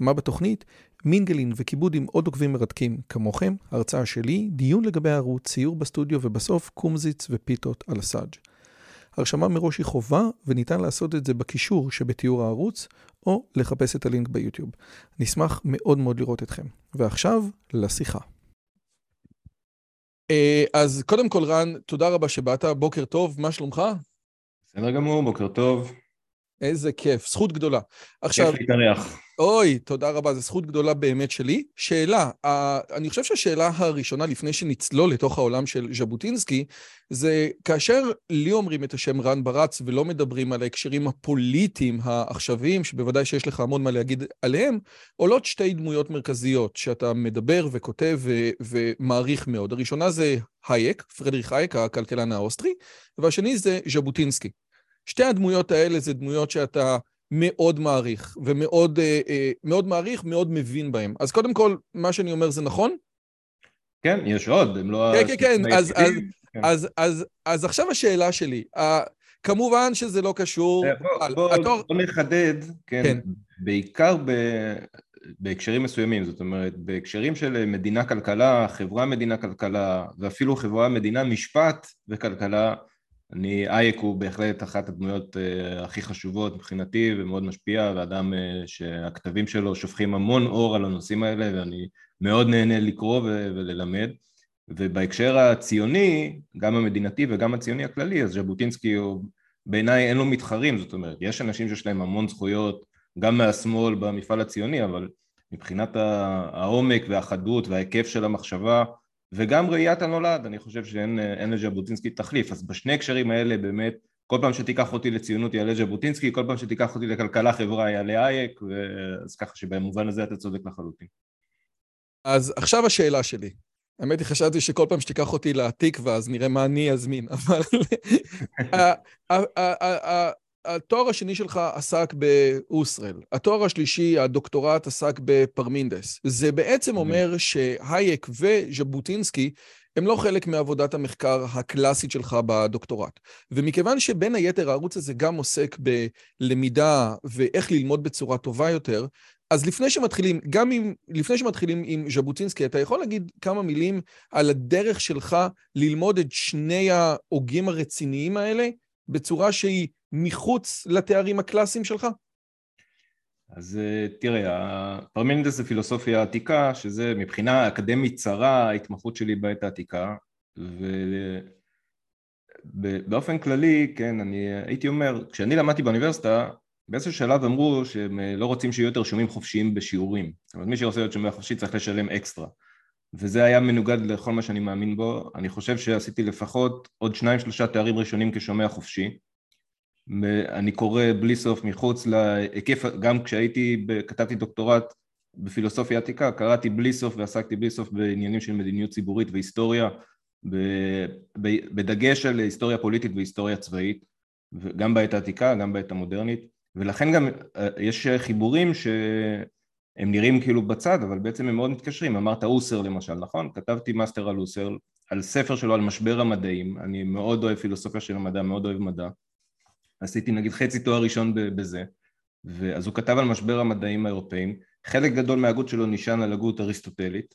מה בתוכנית? מינגלין וכיבוד עם עוד עוקבים מרתקים כמוכם, הרצאה שלי, דיון לגבי הערוץ, ציור בסטודיו ובסוף קומזיץ ופיתות על הסאג'. הרשמה מראש היא חובה וניתן לעשות את זה בקישור שבתיאור הערוץ או לחפש את הלינק ביוטיוב. נשמח מאוד מאוד לראות אתכם. ועכשיו, לשיחה. אה, אז קודם כל רן, תודה רבה שבאת, בוקר טוב, מה שלומך? בסדר גמור, בוקר טוב. איזה כיף, זכות גדולה. עכשיו... כיף להתארח. אוי, תודה רבה, זו זכות גדולה באמת שלי. שאלה, אני חושב שהשאלה הראשונה לפני שנצלול לתוך העולם של ז'בוטינסקי, זה כאשר לי אומרים את השם רן ברץ ולא מדברים על ההקשרים הפוליטיים העכשוויים, שבוודאי שיש לך המון מה להגיד עליהם, עולות שתי דמויות מרכזיות שאתה מדבר וכותב ו- ומעריך מאוד. הראשונה זה הייק, פרדריך הייק, הכלכלן האוסטרי, והשני זה ז'בוטינסקי. שתי הדמויות האלה זה דמויות שאתה מאוד מעריך, ומאוד אה, אה, מאוד מעריך, מאוד מבין בהם. אז קודם כל, מה שאני אומר זה נכון? כן, יש עוד, הם לא... כן, כן, כן, אז, אז, כן. אז, אז, אז עכשיו השאלה שלי. כמובן שזה לא קשור... אה, בוא, בוא, התור... בוא נחדד, כן, כן. בעיקר ב... בהקשרים מסוימים, זאת אומרת, בהקשרים של מדינה כלכלה, חברה מדינה כלכלה, ואפילו חברה מדינה משפט וכלכלה, אני, אייק הוא בהחלט אחת הדמויות uh, הכי חשובות מבחינתי ומאוד משפיע ואדם uh, שהכתבים שלו שופכים המון אור על הנושאים האלה ואני מאוד נהנה לקרוא ו- וללמד. ובהקשר הציוני, גם המדינתי וגם הציוני הכללי, אז ז'בוטינסקי הוא בעיניי אין לו מתחרים, זאת אומרת יש אנשים שיש להם המון זכויות גם מהשמאל במפעל הציוני אבל מבחינת העומק והחדות וההיקף של המחשבה וגם ראיית הנולד, אני חושב שאין לז'בוטינסקי תחליף, אז בשני הקשרים האלה באמת, כל פעם שתיקח אותי לציונות יעלה ז'בוטינסקי, כל פעם שתיקח אותי לכלכלה חברה יעלה אייק, אז ככה שבמובן הזה אתה צודק לחלוטין. אז עכשיו השאלה שלי. האמת היא, חשבתי שכל פעם שתיקח אותי לתקווה, אז נראה מה אני אזמין, אבל... התואר השני שלך עסק באוסרל, התואר השלישי, הדוקטורט, עסק בפרמינדס. זה בעצם אומר שהייק וז'בוטינסקי הם לא חלק מעבודת המחקר הקלאסית שלך בדוקטורט. ומכיוון שבין היתר הערוץ הזה גם עוסק בלמידה ואיך ללמוד בצורה טובה יותר, אז לפני שמתחילים, גם אם, לפני שמתחילים עם ז'בוטינסקי, אתה יכול להגיד כמה מילים על הדרך שלך ללמוד את שני ההוגים הרציניים האלה בצורה שהיא מחוץ לתארים הקלאסיים שלך? אז אה, תראה, פרמנדס זה פילוסופיה עתיקה, שזה מבחינה אקדמית צרה, ההתמחות שלי בעת העתיקה, ובאופן כללי, כן, אני הייתי אומר, כשאני למדתי באוניברסיטה, באיזשהו שלב אמרו שהם אה, לא רוצים שיהיו יותר שומים חופשיים בשיעורים. זאת אומרת, מי שרוצה להיות שומע חופשי צריך לשלם אקסטרה. וזה היה מנוגד לכל מה שאני מאמין בו. אני חושב שעשיתי לפחות עוד שניים שלושה תארים ראשונים כשומע חופשי. אני קורא בלי סוף מחוץ להיקף, גם כשהייתי, כתבתי דוקטורט בפילוסופיה עתיקה, קראתי בלי סוף ועסקתי בלי סוף בעניינים של מדיניות ציבורית והיסטוריה, בדגש על היסטוריה פוליטית והיסטוריה צבאית, גם בעת העתיקה, גם בעת המודרנית, ולכן גם אה, יש חיבורים שהם נראים כאילו בצד, אבל בעצם הם מאוד מתקשרים. אמרת אוסר למשל, נכון? כתבתי מאסטר על אוסר, על ספר שלו על משבר המדעים, אני מאוד אוהב פילוסופיה של המדע, מאוד אוהב מדע. עשיתי נגיד חצי תואר ראשון בזה, אז הוא כתב על משבר המדעים האירופאים, חלק גדול מההגות שלו נשען על הגות אריסטוטלית,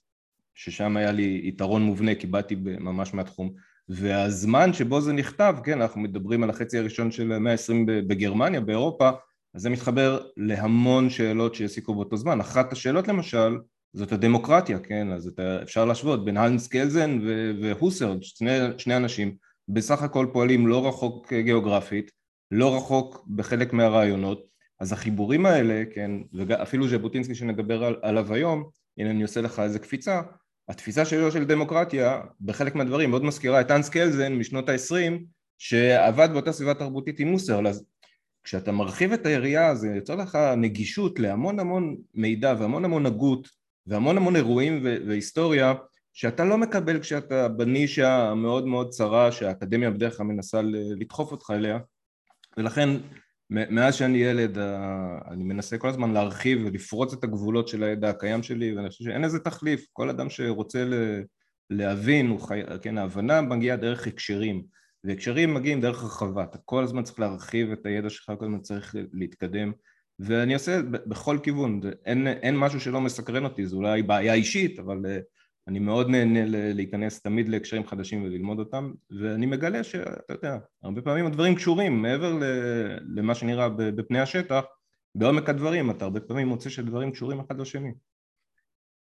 ששם היה לי יתרון מובנה כי באתי ממש מהתחום, והזמן שבו זה נכתב, כן, אנחנו מדברים על החצי הראשון של המאה ה-20 בגרמניה, באירופה, אז זה מתחבר להמון שאלות שהעסיקו באותו זמן. אחת השאלות למשל, זאת הדמוקרטיה, כן, אז אתה, אפשר להשוות בין האנס קלזן והוסרד, שני, שני אנשים, בסך הכל פועלים לא רחוק גיאוגרפית, לא רחוק בחלק מהרעיונות, אז החיבורים האלה, כן, ואפילו ז'בוטינסקי שנדבר על, עליו היום, הנה אני עושה לך איזה קפיצה, התפיסה שלו של דמוקרטיה בחלק מהדברים מאוד מזכירה את אנס קלזן משנות ה-20 שעבד באותה סביבה תרבותית עם מוסר, אז כשאתה מרחיב את היריעה זה יוצר לך נגישות להמון המון מידע והמון המון הגות והמון המון אירועים והיסטוריה שאתה לא מקבל כשאתה בנישה המאוד מאוד צרה שהאקדמיה בדרך כלל מנסה לדחוף אותך אליה. ולכן מאז שאני ילד אני מנסה כל הזמן להרחיב ולפרוץ את הגבולות של הידע הקיים שלי ואני חושב שאין לזה תחליף. כל אדם שרוצה להבין, חי... כן, ההבנה מגיעה דרך הקשרים והקשרים מגיעים דרך הרחבה, אתה כל הזמן צריך להרחיב את הידע שלך, כל הזמן צריך להתקדם ואני עושה בכל כיוון, אין, אין משהו שלא מסקרן אותי, זו אולי בעיה אישית אבל אני מאוד נהנה להיכנס תמיד להקשרים חדשים וללמוד אותם ואני מגלה שאתה יודע, הרבה פעמים הדברים קשורים מעבר למה שנראה בפני השטח בעומק הדברים אתה הרבה פעמים מוצא שדברים קשורים אחד לשני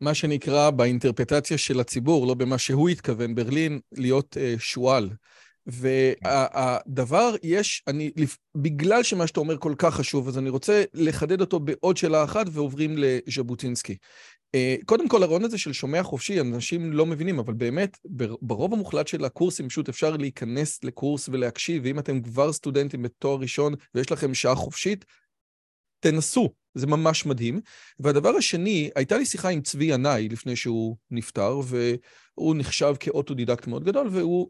מה שנקרא באינטרפטציה של הציבור, לא במה שהוא התכוון, ברלין, להיות uh, שועל. והדבר יש, אני, בגלל שמה שאתה אומר כל כך חשוב, אז אני רוצה לחדד אותו בעוד שאלה אחת ועוברים לז'בוטינסקי. אה, קודם כל, הרעיון הזה של שומע חופשי, אנשים לא מבינים, אבל באמת, ברוב המוחלט של הקורסים פשוט אפשר להיכנס לקורס ולהקשיב, ואם אתם כבר סטודנטים בתואר ראשון ויש לכם שעה חופשית, תנסו, זה ממש מדהים. והדבר השני, הייתה לי שיחה עם צבי ינאי לפני שהוא נפטר, והוא נחשב כאוטודידקט מאוד גדול, והוא...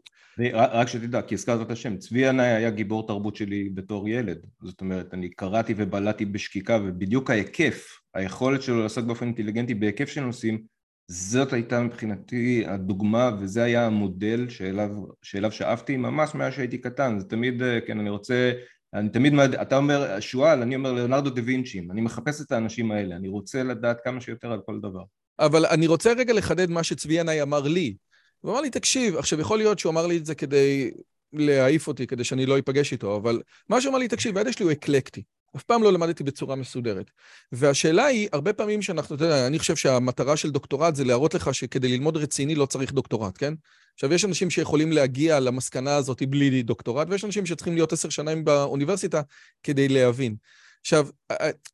רק שתדע, כי הזכרת את השם, צבי ינאי היה גיבור תרבות שלי בתור ילד. זאת אומרת, אני קראתי ובלעתי בשקיקה, ובדיוק ההיקף, היכולת שלו לעשות באופן אינטליגנטי בהיקף של נושאים, זאת הייתה מבחינתי הדוגמה, וזה היה המודל שאליו, שאליו שאפתי ממש מאז שהייתי קטן. זה תמיד, כן, אני רוצה אני תמיד, אתה אומר שועל, אני אומר ליאונרדו דה וינצ'י, אני מחפש את האנשים האלה, אני רוצה לדעת כמה שיותר על כל דבר. אבל אני רוצה רגע לחדד מה שצבי ינאי אמר לי. הוא אמר לי, תקשיב, עכשיו יכול להיות שהוא אמר לי את זה כדי להעיף אותי, כדי שאני לא אפגש איתו, אבל מה שהוא אמר לי, תקשיב, הידע שלי הוא אקלקטי. אף פעם לא למדתי בצורה מסודרת. והשאלה היא, הרבה פעמים שאנחנו, אתה יודע, אני חושב שהמטרה של דוקטורט זה להראות לך שכדי ללמוד רציני לא צריך דוקטורט, כן? עכשיו, יש אנשים שיכולים להגיע למסקנה הזאת בלי דוקטורט, ויש אנשים שצריכים להיות עשר שנים באוניברסיטה כדי להבין. עכשיו,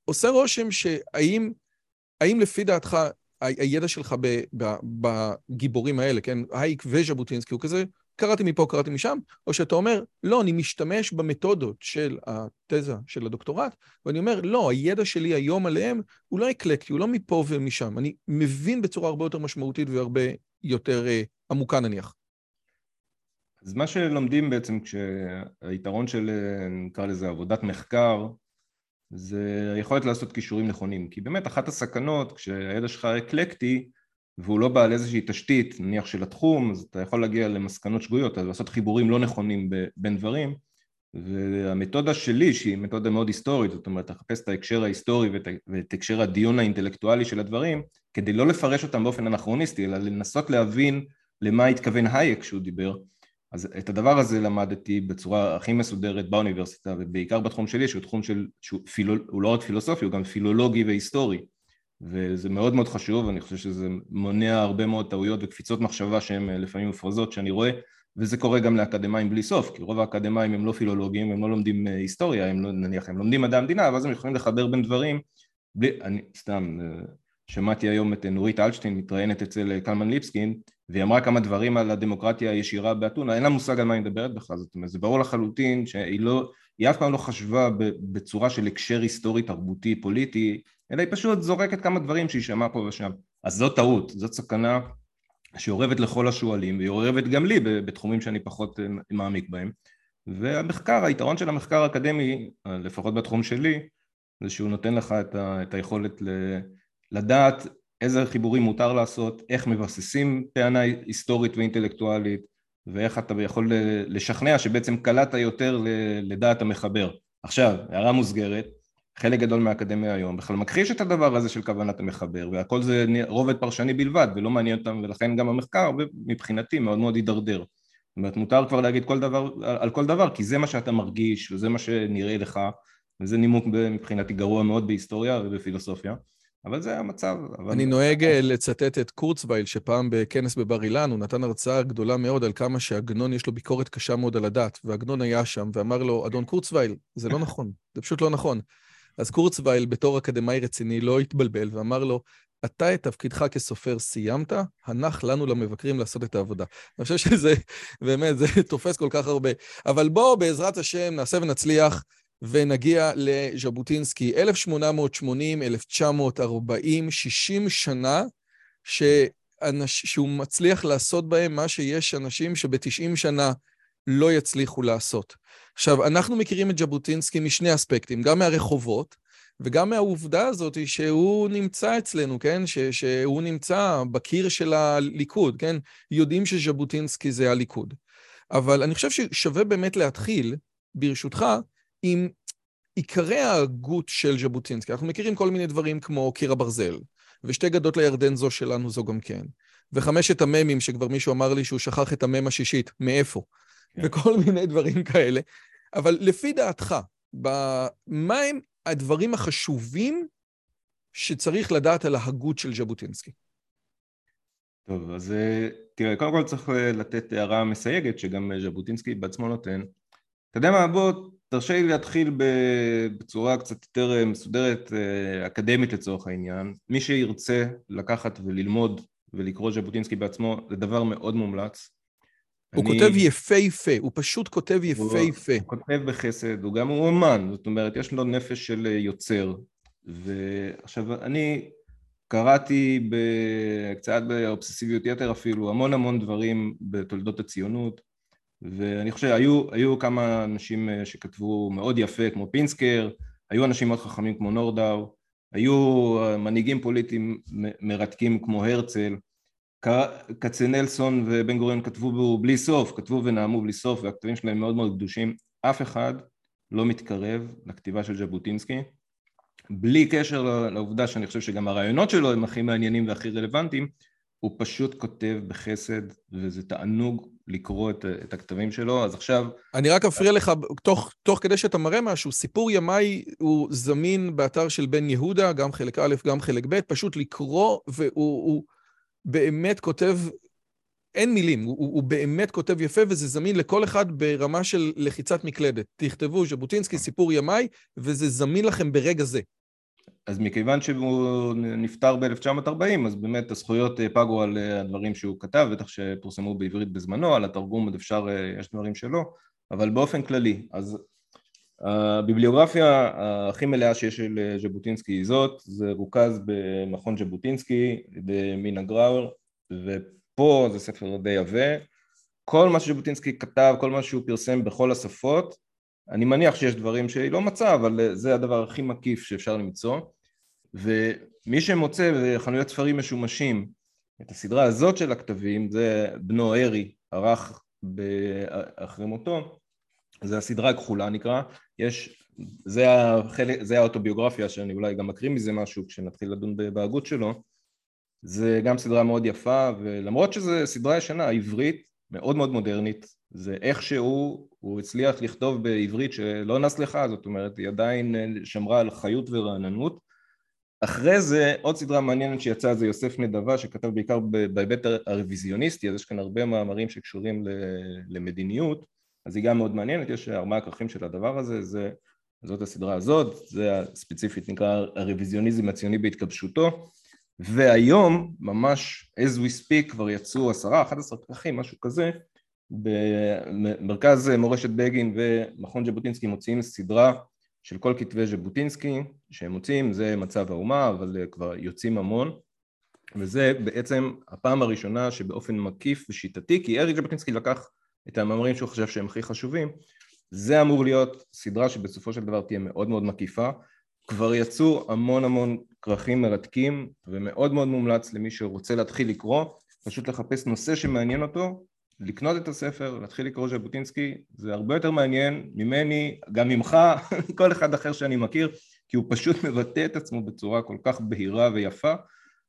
עושה רושם שהאם האם לפי דעתך הידע שלך בגיבורים האלה, כן, הייק וז'בוטינסקי הוא כזה, קראתי מפה, קראתי משם, או שאתה אומר, לא, אני משתמש במתודות של התזה של הדוקטורט, ואני אומר, לא, הידע שלי היום עליהם הוא לא אקלקטי, הוא לא מפה ומשם. אני מבין בצורה הרבה יותר משמעותית והרבה יותר אה, עמוקה נניח. אז מה שלומדים בעצם כשהיתרון של, אה, נקרא לזה, עבודת מחקר, זה היכולת לעשות כישורים נכונים. כי באמת אחת הסכנות, כשהידע שלך אקלקטי, והוא לא בעל איזושהי תשתית, נניח של התחום, אז אתה יכול להגיע למסקנות שגויות, אז לעשות חיבורים לא נכונים בין דברים, והמתודה שלי, שהיא מתודה מאוד היסטורית, זאת אומרת, לחפש את ההקשר ההיסטורי ואת, ואת הקשר הדיון האינטלקטואלי של הדברים, כדי לא לפרש אותם באופן אנכרוניסטי, אלא לנסות להבין למה התכוון הייק כשהוא דיבר, אז את הדבר הזה למדתי בצורה הכי מסודרת באוניברסיטה, ובעיקר בתחום שלי, שהוא תחום של, שהוא פילול, הוא לא רק פילוסופי, הוא גם פילולוגי והיסטורי. וזה מאוד מאוד חשוב, אני חושב שזה מונע הרבה מאוד טעויות וקפיצות מחשבה שהן אה, לפעמים מופרזות שאני רואה, וזה קורה גם לאקדמאים בלי סוף, כי רוב האקדמאים הם לא פילולוגים, הם לא לומדים אה, היסטוריה, הם לא, נניח הם לומדים מדעי המדינה, ואז הם יכולים לחבר בין דברים, בלי, אני סתם, אה, שמעתי היום את נורית אלשטיין מתראיינת אצל קלמן ליבסקין, והיא אמרה כמה דברים על הדמוקרטיה הישירה באתונה, אין לה מושג על מה היא מדברת בכלל, זאת אומרת, זה ברור לחלוטין שהיא לא, היא אף פעם לא חשבה בצורה של הקשר היסטורי, תרבותי, פוליטי, אלא היא פשוט זורקת כמה דברים שהיא שמעה פה ושם. אז זאת טעות, זאת סכנה שאורבת לכל השועלים, והיא אורבת גם לי בתחומים שאני פחות אה, מעמיק בהם. והמחקר, היתרון של המחקר האקדמי, לפחות בתחום שלי, זה שהוא נותן לך את, ה, את היכולת ל, לדעת איזה חיבורים מותר לעשות, איך מבססים טענה היסטורית ואינטלקטואלית, ואיך אתה יכול לשכנע שבעצם קלעת יותר לדעת המחבר. עכשיו, הערה מוסגרת, חלק גדול מהאקדמיה היום בכלל מכחיש את הדבר הזה של כוונת המחבר והכל זה רובד פרשני בלבד ולא מעניין אותם ולכן גם המחקר מבחינתי מאוד מאוד הידרדר זאת אומרת מותר כבר להגיד כל דבר, על כל דבר כי זה מה שאתה מרגיש וזה מה שנראה לך וזה נימוק מבחינתי גרוע מאוד בהיסטוריה ובפילוסופיה אבל זה המצב. אבל... אני נוהג אה, לצטט את קורצווייל, שפעם בכנס בבר אילן, הוא נתן הרצאה גדולה מאוד על כמה שעגנון יש לו ביקורת קשה מאוד על הדת, ועגנון היה שם ואמר לו, אדון קורצווייל, זה לא נכון, זה פשוט לא נכון. אז קורצווייל, בתור אקדמאי רציני, לא התבלבל ואמר לו, אתה את תפקידך כסופר סיימת, הנח לנו למבקרים לעשות את העבודה. אני חושב שזה, באמת, זה תופס כל כך הרבה. אבל בואו, בעזרת השם, נעשה ונצליח ונגיע לז'בוטינסקי. 1880, 1940, 60 שנה, ש... אנש, שהוא מצליח לעשות בהם מה שיש אנשים שב-90 שנה לא יצליחו לעשות. עכשיו, אנחנו מכירים את ז'בוטינסקי משני אספקטים, גם מהרחובות, וגם מהעובדה הזאת שהוא נמצא אצלנו, כן? ש, שהוא נמצא בקיר של הליכוד, כן? יודעים שז'בוטינסקי זה הליכוד. אבל אני חושב ששווה באמת להתחיל, ברשותך, עם עיקרי ההגות של ז'בוטינסקי. אנחנו מכירים כל מיני דברים כמו קיר הברזל, ושתי גדות לירדן זו שלנו זו גם כן, וחמשת הממים שכבר מישהו אמר לי שהוא שכח את המם השישית, מאיפה? כן. וכל מיני דברים כאלה. אבל לפי דעתך, מה הם הדברים החשובים שצריך לדעת על ההגות של ז'בוטינסקי? טוב, אז אה, תראה, קודם כל צריך אה, לתת הערה מסייגת שגם ז'בוטינסקי בעצמו נותן. אתה יודע מה, בוא תרשה לי להתחיל בצורה קצת יותר אה, מסודרת, אקדמית לצורך העניין. מי שירצה לקחת וללמוד ולקרוא ז'בוטינסקי בעצמו, זה דבר מאוד מומלץ. הוא אני... כותב יפהפה, הוא פשט כותב יפהפה. הוא, הוא כותב בחסד, הוא גם הוא אומן, זאת אומרת, יש לו נפש של יוצר. ועכשיו, אני קראתי קצת באובססיביות יתר אפילו המון המון דברים בתולדות הציונות ואני חושב היו כמה אנשים אה, שכתבו מאוד יפה כמו פינסקר, היו אנשים מאוד חכמים כמו נורדאו, היו אה, מנהיגים פוליטיים מרתקים כמו הרצל, כצנלסון ובן גוריון כתבו בו בלי סוף, כתבו ונאמו בלי סוף והכתבים שלהם מאוד מאוד קדושים, אף אחד לא מתקרב לכתיבה של ז'בוטינסקי בלי קשר לעובדה שאני חושב שגם הרעיונות שלו הם הכי מעניינים והכי רלוונטיים, הוא פשוט כותב בחסד, וזה תענוג לקרוא את, את הכתבים שלו, אז עכשיו... אני רק אפריע לך, תוך, תוך כדי שאתה מראה משהו, סיפור ימיי הוא זמין באתר של בן יהודה, גם חלק א', גם חלק ב', פשוט לקרוא, והוא באמת כותב, אין מילים, הוא, הוא באמת כותב יפה, וזה זמין לכל אחד ברמה של לחיצת מקלדת. תכתבו ז'בוטינסקי, סיפור ימיי, וזה זמין לכם ברגע זה. אז מכיוון שהוא נפטר ב-1940, אז באמת הזכויות אה, פגו על אה, הדברים שהוא כתב, בטח שפורסמו בעברית בזמנו, על התרגום עוד אפשר, אה, יש דברים שלו, אבל באופן כללי, אז הביבליוגרפיה הכי מלאה שיש של ז'בוטינסקי היא זאת, זה רוכז במכון ז'בוטינסקי במינה גראואר, ופה זה ספר די עבה, כל מה שז'בוטינסקי כתב, כל מה שהוא פרסם בכל השפות, אני מניח שיש דברים שהיא לא מצאה, אבל זה הדבר הכי מקיף שאפשר למצוא. ומי שמוצא בחנויות ספרים משומשים את הסדרה הזאת של הכתבים, זה בנו ארי ערך אחרי מותו, זה הסדרה הכחולה נקרא, יש, זה, החלק, זה האוטוביוגרפיה שאני אולי גם אקריא מזה משהו כשנתחיל לדון בהגות שלו, זה גם סדרה מאוד יפה, ולמרות שזו סדרה ישנה, עברית, מאוד מאוד מודרנית, זה איכשהו הוא הצליח לכתוב בעברית שלא נסלחה, זאת אומרת היא עדיין אה, שמרה על חיות ורעננות. אחרי זה עוד סדרה מעניינת שיצאה זה יוסף נדבה שכתב בעיקר בהיבט הרוויזיוניסטי, אז יש כאן הרבה מאמרים שקשורים למדיניות, אז היא גם מאוד מעניינת, יש ארבעה כרכים של הדבר הזה, זה, זאת הסדרה הזאת, זה הספציפית נקרא הרוויזיוניזם הציוני בהתגבשותו, והיום ממש as we speak כבר יצאו עשרה, אחד עשרה כרכים, משהו כזה, במרכז מורשת בגין ומכון ז'בוטינסקי מוציאים סדרה של כל כתבי ז'בוטינסקי שהם מוציאים, זה מצב האומה, אבל כבר יוצאים המון וזה בעצם הפעם הראשונה שבאופן מקיף ושיטתי, כי אריק ז'בוטינסקי לקח את המאמרים שהוא חושב שהם הכי חשובים, זה אמור להיות סדרה שבסופו של דבר תהיה מאוד מאוד מקיפה, כבר יצאו המון המון כרכים מרתקים ומאוד מאוד מומלץ למי שרוצה להתחיל לקרוא, פשוט לחפש נושא שמעניין אותו לקנות את הספר, להתחיל לקרוא ז'בוטינסקי, זה הרבה יותר מעניין ממני, גם ממך, כל אחד אחר שאני מכיר, כי הוא פשוט מבטא את עצמו בצורה כל כך בהירה ויפה,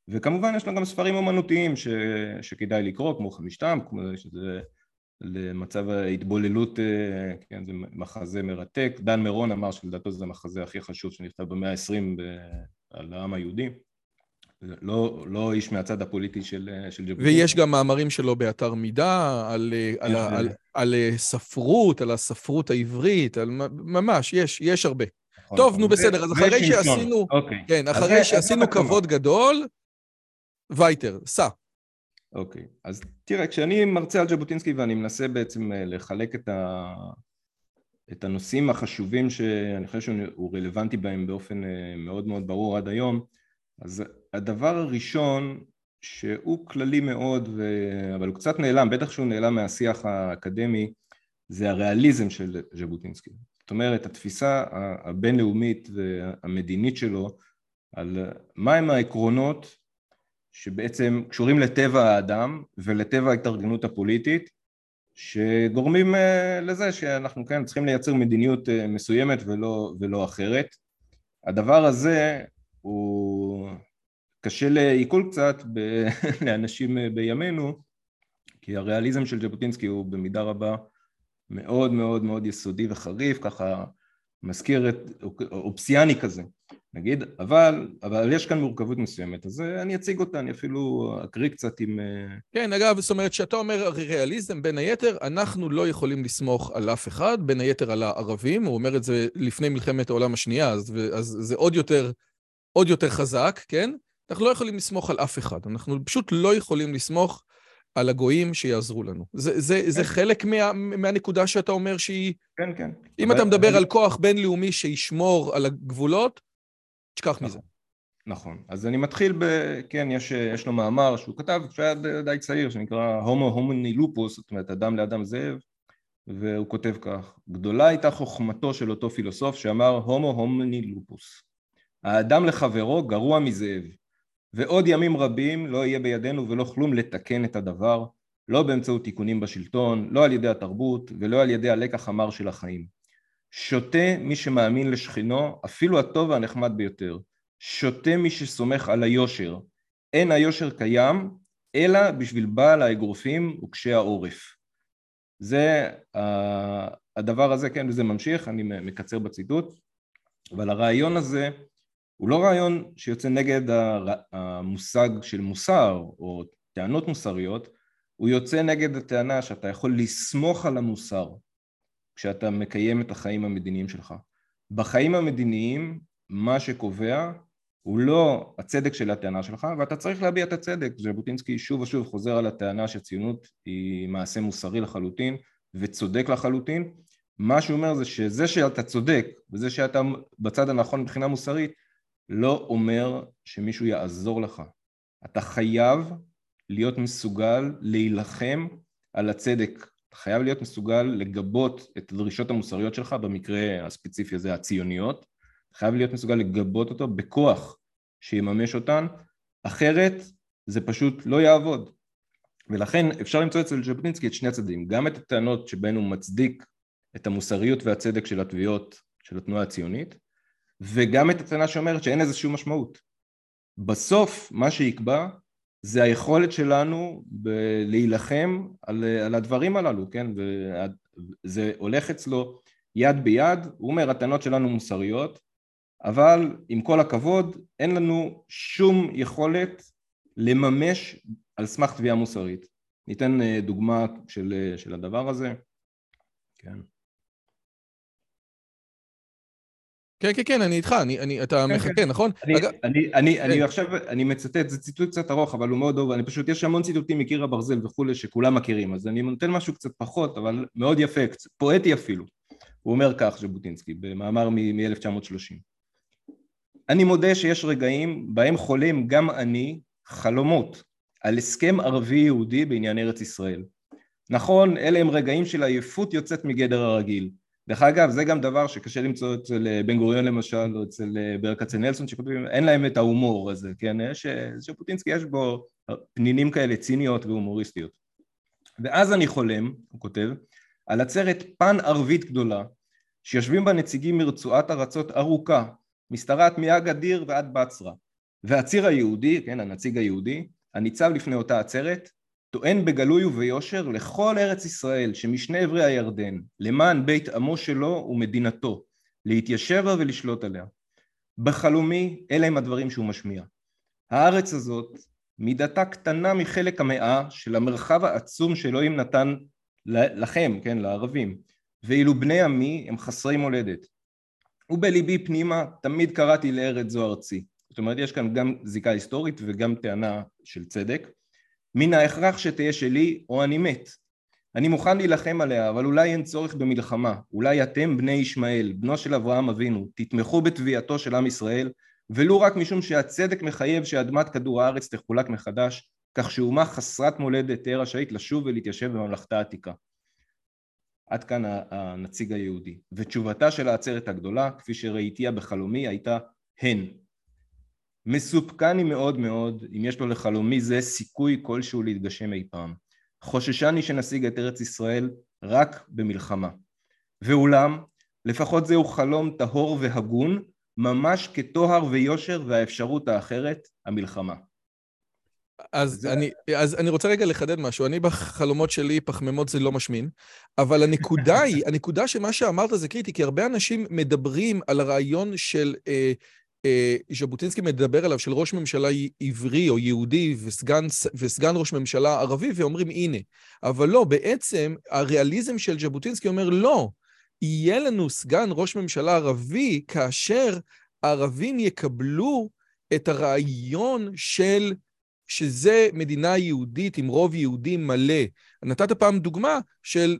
וכמובן יש לו גם ספרים אומנותיים ש... שכדאי לקרוא, כמו חמישתם, כמו שזה למצב ההתבוללות, אה, כן, זה מחזה מרתק, דן מירון אמר שלדעתו זה המחזה הכי חשוב שנכתב במאה העשרים על העם היהודי לא, לא איש מהצד הפוליטי של, של ז'בוטינסקי. ויש גם מאמרים שלו באתר מידע, על, על, על, על, על ספרות, על הספרות העברית, על, ממש, יש, יש הרבה. נכון, טוב, נכון. נו בסדר, אז אחרי שעשינו, אוקיי. כן, אחרי שעשינו כבוד גדול, וייטר, סע. אוקיי, אז תראה, כשאני מרצה על ז'בוטינסקי ואני מנסה בעצם אה, לחלק את, ה... את הנושאים החשובים שאני חושב שהוא רלוונטי בהם באופן אה, מאוד מאוד ברור עד היום, אז הדבר הראשון שהוא כללי מאוד, ו... אבל הוא קצת נעלם, בטח שהוא נעלם מהשיח האקדמי, זה הריאליזם של ז'בוטינסקי. זאת אומרת, התפיסה הבינלאומית והמדינית שלו על מהם העקרונות שבעצם קשורים לטבע האדם ולטבע ההתארגנות הפוליטית שגורמים אה, לזה שאנחנו כן צריכים לייצר מדיניות אה, מסוימת ולא, ולא אחרת. הדבר הזה הוא קשה לעיכול קצת ב... לאנשים אה, בימינו כי הריאליזם של ז'בוטינסקי הוא במידה רבה מאוד מאוד מאוד יסודי וחריף, ככה מזכיר את אופסיאני כזה, נגיד, אבל, אבל יש כאן מורכבות מסוימת, אז אה, אני אציג אותה, אני אפילו אקריא קצת עם... אה, כן, אגב, זאת אומרת, שאתה אומר ריאליזם, בין היתר, אנחנו לא יכולים לסמוך על אף אחד, בין היתר על הערבים, הוא אומר את זה לפני מלחמת העולם השנייה, אז, אז זה עוד יותר, עוד יותר חזק, כן? אנחנו לא יכולים לסמוך על אף אחד, אנחנו פשוט לא יכולים לסמוך על הגויים שיעזרו לנו. זה, זה, כן. זה חלק מה, מהנקודה שאתה אומר שהיא... כן, כן. אם אתה מדבר אני... על כוח בינלאומי שישמור על הגבולות, תשכח נכון, מזה. נכון. אז אני מתחיל ב... כן, יש, יש לו מאמר שהוא כתב כשהיה די צעיר, שנקרא הומו הומוני לופוס, זאת אומרת, אדם לאדם זאב, והוא כותב כך: גדולה הייתה חוכמתו של אותו פילוסוף שאמר הומו הומוני לופוס. האדם לחברו גרוע מזאב. ועוד ימים רבים לא יהיה בידינו ולא כלום לתקן את הדבר, לא באמצעות תיקונים בשלטון, לא על ידי התרבות ולא על ידי הלקח המר של החיים. שותה מי שמאמין לשכנו, אפילו הטוב והנחמד ביותר. שותה מי שסומך על היושר. אין היושר קיים, אלא בשביל בעל האגרופים וקשי העורף. זה הדבר הזה, כן, וזה ממשיך, אני מקצר בציטוט, אבל הרעיון הזה הוא לא רעיון שיוצא נגד המושג של מוסר או טענות מוסריות, הוא יוצא נגד הטענה שאתה יכול לסמוך על המוסר כשאתה מקיים את החיים המדיניים שלך. בחיים המדיניים מה שקובע הוא לא הצדק של הטענה שלך ואתה צריך להביע את הצדק. ז'בוטינסקי שוב ושוב חוזר על הטענה שציונות היא מעשה מוסרי לחלוטין וצודק לחלוטין. מה שהוא אומר זה שזה שאתה צודק וזה שאתה בצד הנכון מבחינה מוסרית לא אומר שמישהו יעזור לך. אתה חייב להיות מסוגל להילחם על הצדק. אתה חייב להיות מסוגל לגבות את הדרישות המוסריות שלך, במקרה הספציפי הזה הציוניות. אתה חייב להיות מסוגל לגבות אותו בכוח שיממש אותן, אחרת זה פשוט לא יעבוד. ולכן אפשר למצוא אצל ז'בוטינסקי את שני הצדדים, גם את הטענות שבהן הוא מצדיק את המוסריות והצדק של התביעות של התנועה הציונית, וגם את הטענה שאומרת שאין לזה שום משמעות. בסוף מה שיקבע זה היכולת שלנו ב- להילחם על, על הדברים הללו, כן? וזה הולך אצלו יד ביד, הוא אומר הטענות שלנו מוסריות, אבל עם כל הכבוד אין לנו שום יכולת לממש על סמך תביעה מוסרית. ניתן אה, דוגמה של, של הדבר הזה, כן. כן, כן, כן, אני איתך, אני, אני, אתה כן, מחכה, כן. נכון? אני, אג... אני, אני, כן. אני עכשיו, אני מצטט, זה ציטוט קצת ארוך, אבל הוא מאוד טוב, אני פשוט, יש המון ציטוטים מקיר הברזל וכולי שכולם מכירים, אז אני נותן משהו קצת פחות, אבל מאוד יפה, קצת, פואטי אפילו. הוא אומר כך, ז'בוטינסקי, במאמר מ-1930. אני מודה שיש רגעים בהם חולם גם אני חלומות על הסכם ערבי-יהודי בעניין ארץ ישראל. נכון, אלה הם רגעים של עייפות יוצאת מגדר הרגיל. דרך אגב זה גם דבר שקשה למצוא אצל אה, בן גוריון למשל או אצל אה, ברל כצנלסון שכותבים אין להם את ההומור הזה כן? יש אה, ז'בוטינסקי יש בו פנינים כאלה ציניות והומוריסטיות. ואז אני חולם הוא כותב על עצרת פן ערבית גדולה שיושבים בה נציגים מרצועת ארצות ארוכה משתרעת מאגדיר ועד בצרה. והציר היהודי כן הנציג היהודי הניצב לפני אותה עצרת טוען בגלוי וביושר לכל ארץ ישראל שמשני עברי הירדן למען בית עמו שלו ומדינתו להתיישב בה ולשלוט עליה. בחלומי אלה הם הדברים שהוא משמיע. הארץ הזאת מידתה קטנה מחלק המאה של המרחב העצום שאלוהים נתן לכם, כן, לערבים, ואילו בני עמי הם חסרי מולדת. ובליבי פנימה תמיד קראתי לארץ זו ארצי. זאת אומרת יש כאן גם זיקה היסטורית וגם טענה של צדק. מן ההכרח שתהיה שלי או אני מת. אני מוכן להילחם עליה, אבל אולי אין צורך במלחמה. אולי אתם בני ישמעאל, בנו של אברהם אבינו, תתמכו בתביעתו של עם ישראל, ולו רק משום שהצדק מחייב שאדמת כדור הארץ תחולק מחדש, כך שאומה חסרת מולדת תהיה רשאית לשוב ולהתיישב בממלכתה העתיקה. עד כאן הנציג היהודי. ותשובתה של העצרת הגדולה, כפי שראיתיה בחלומי, הייתה הן. מסופקני מאוד מאוד אם יש לו לחלומי זה סיכוי כלשהו להתגשם אי פעם. חוששני שנשיג את ארץ ישראל רק במלחמה. ואולם, לפחות זהו חלום טהור והגון, ממש כטוהר ויושר והאפשרות האחרת, המלחמה. אז, זה... אני, אז אני רוצה רגע לחדד משהו. אני בחלומות שלי, פחמימות זה לא משמין, אבל הנקודה היא, הנקודה שמה שאמרת זה קריטי, כי הרבה אנשים מדברים על הרעיון של, אה, ז'בוטינסקי מדבר עליו, של ראש ממשלה עברי או יהודי וסגן, וסגן ראש ממשלה ערבי, ואומרים הנה. אבל לא, בעצם הריאליזם של ז'בוטינסקי אומר לא, יהיה לנו סגן ראש ממשלה ערבי כאשר הערבים יקבלו את הרעיון של שזה מדינה יהודית עם רוב יהודי מלא. נתת פעם דוגמה של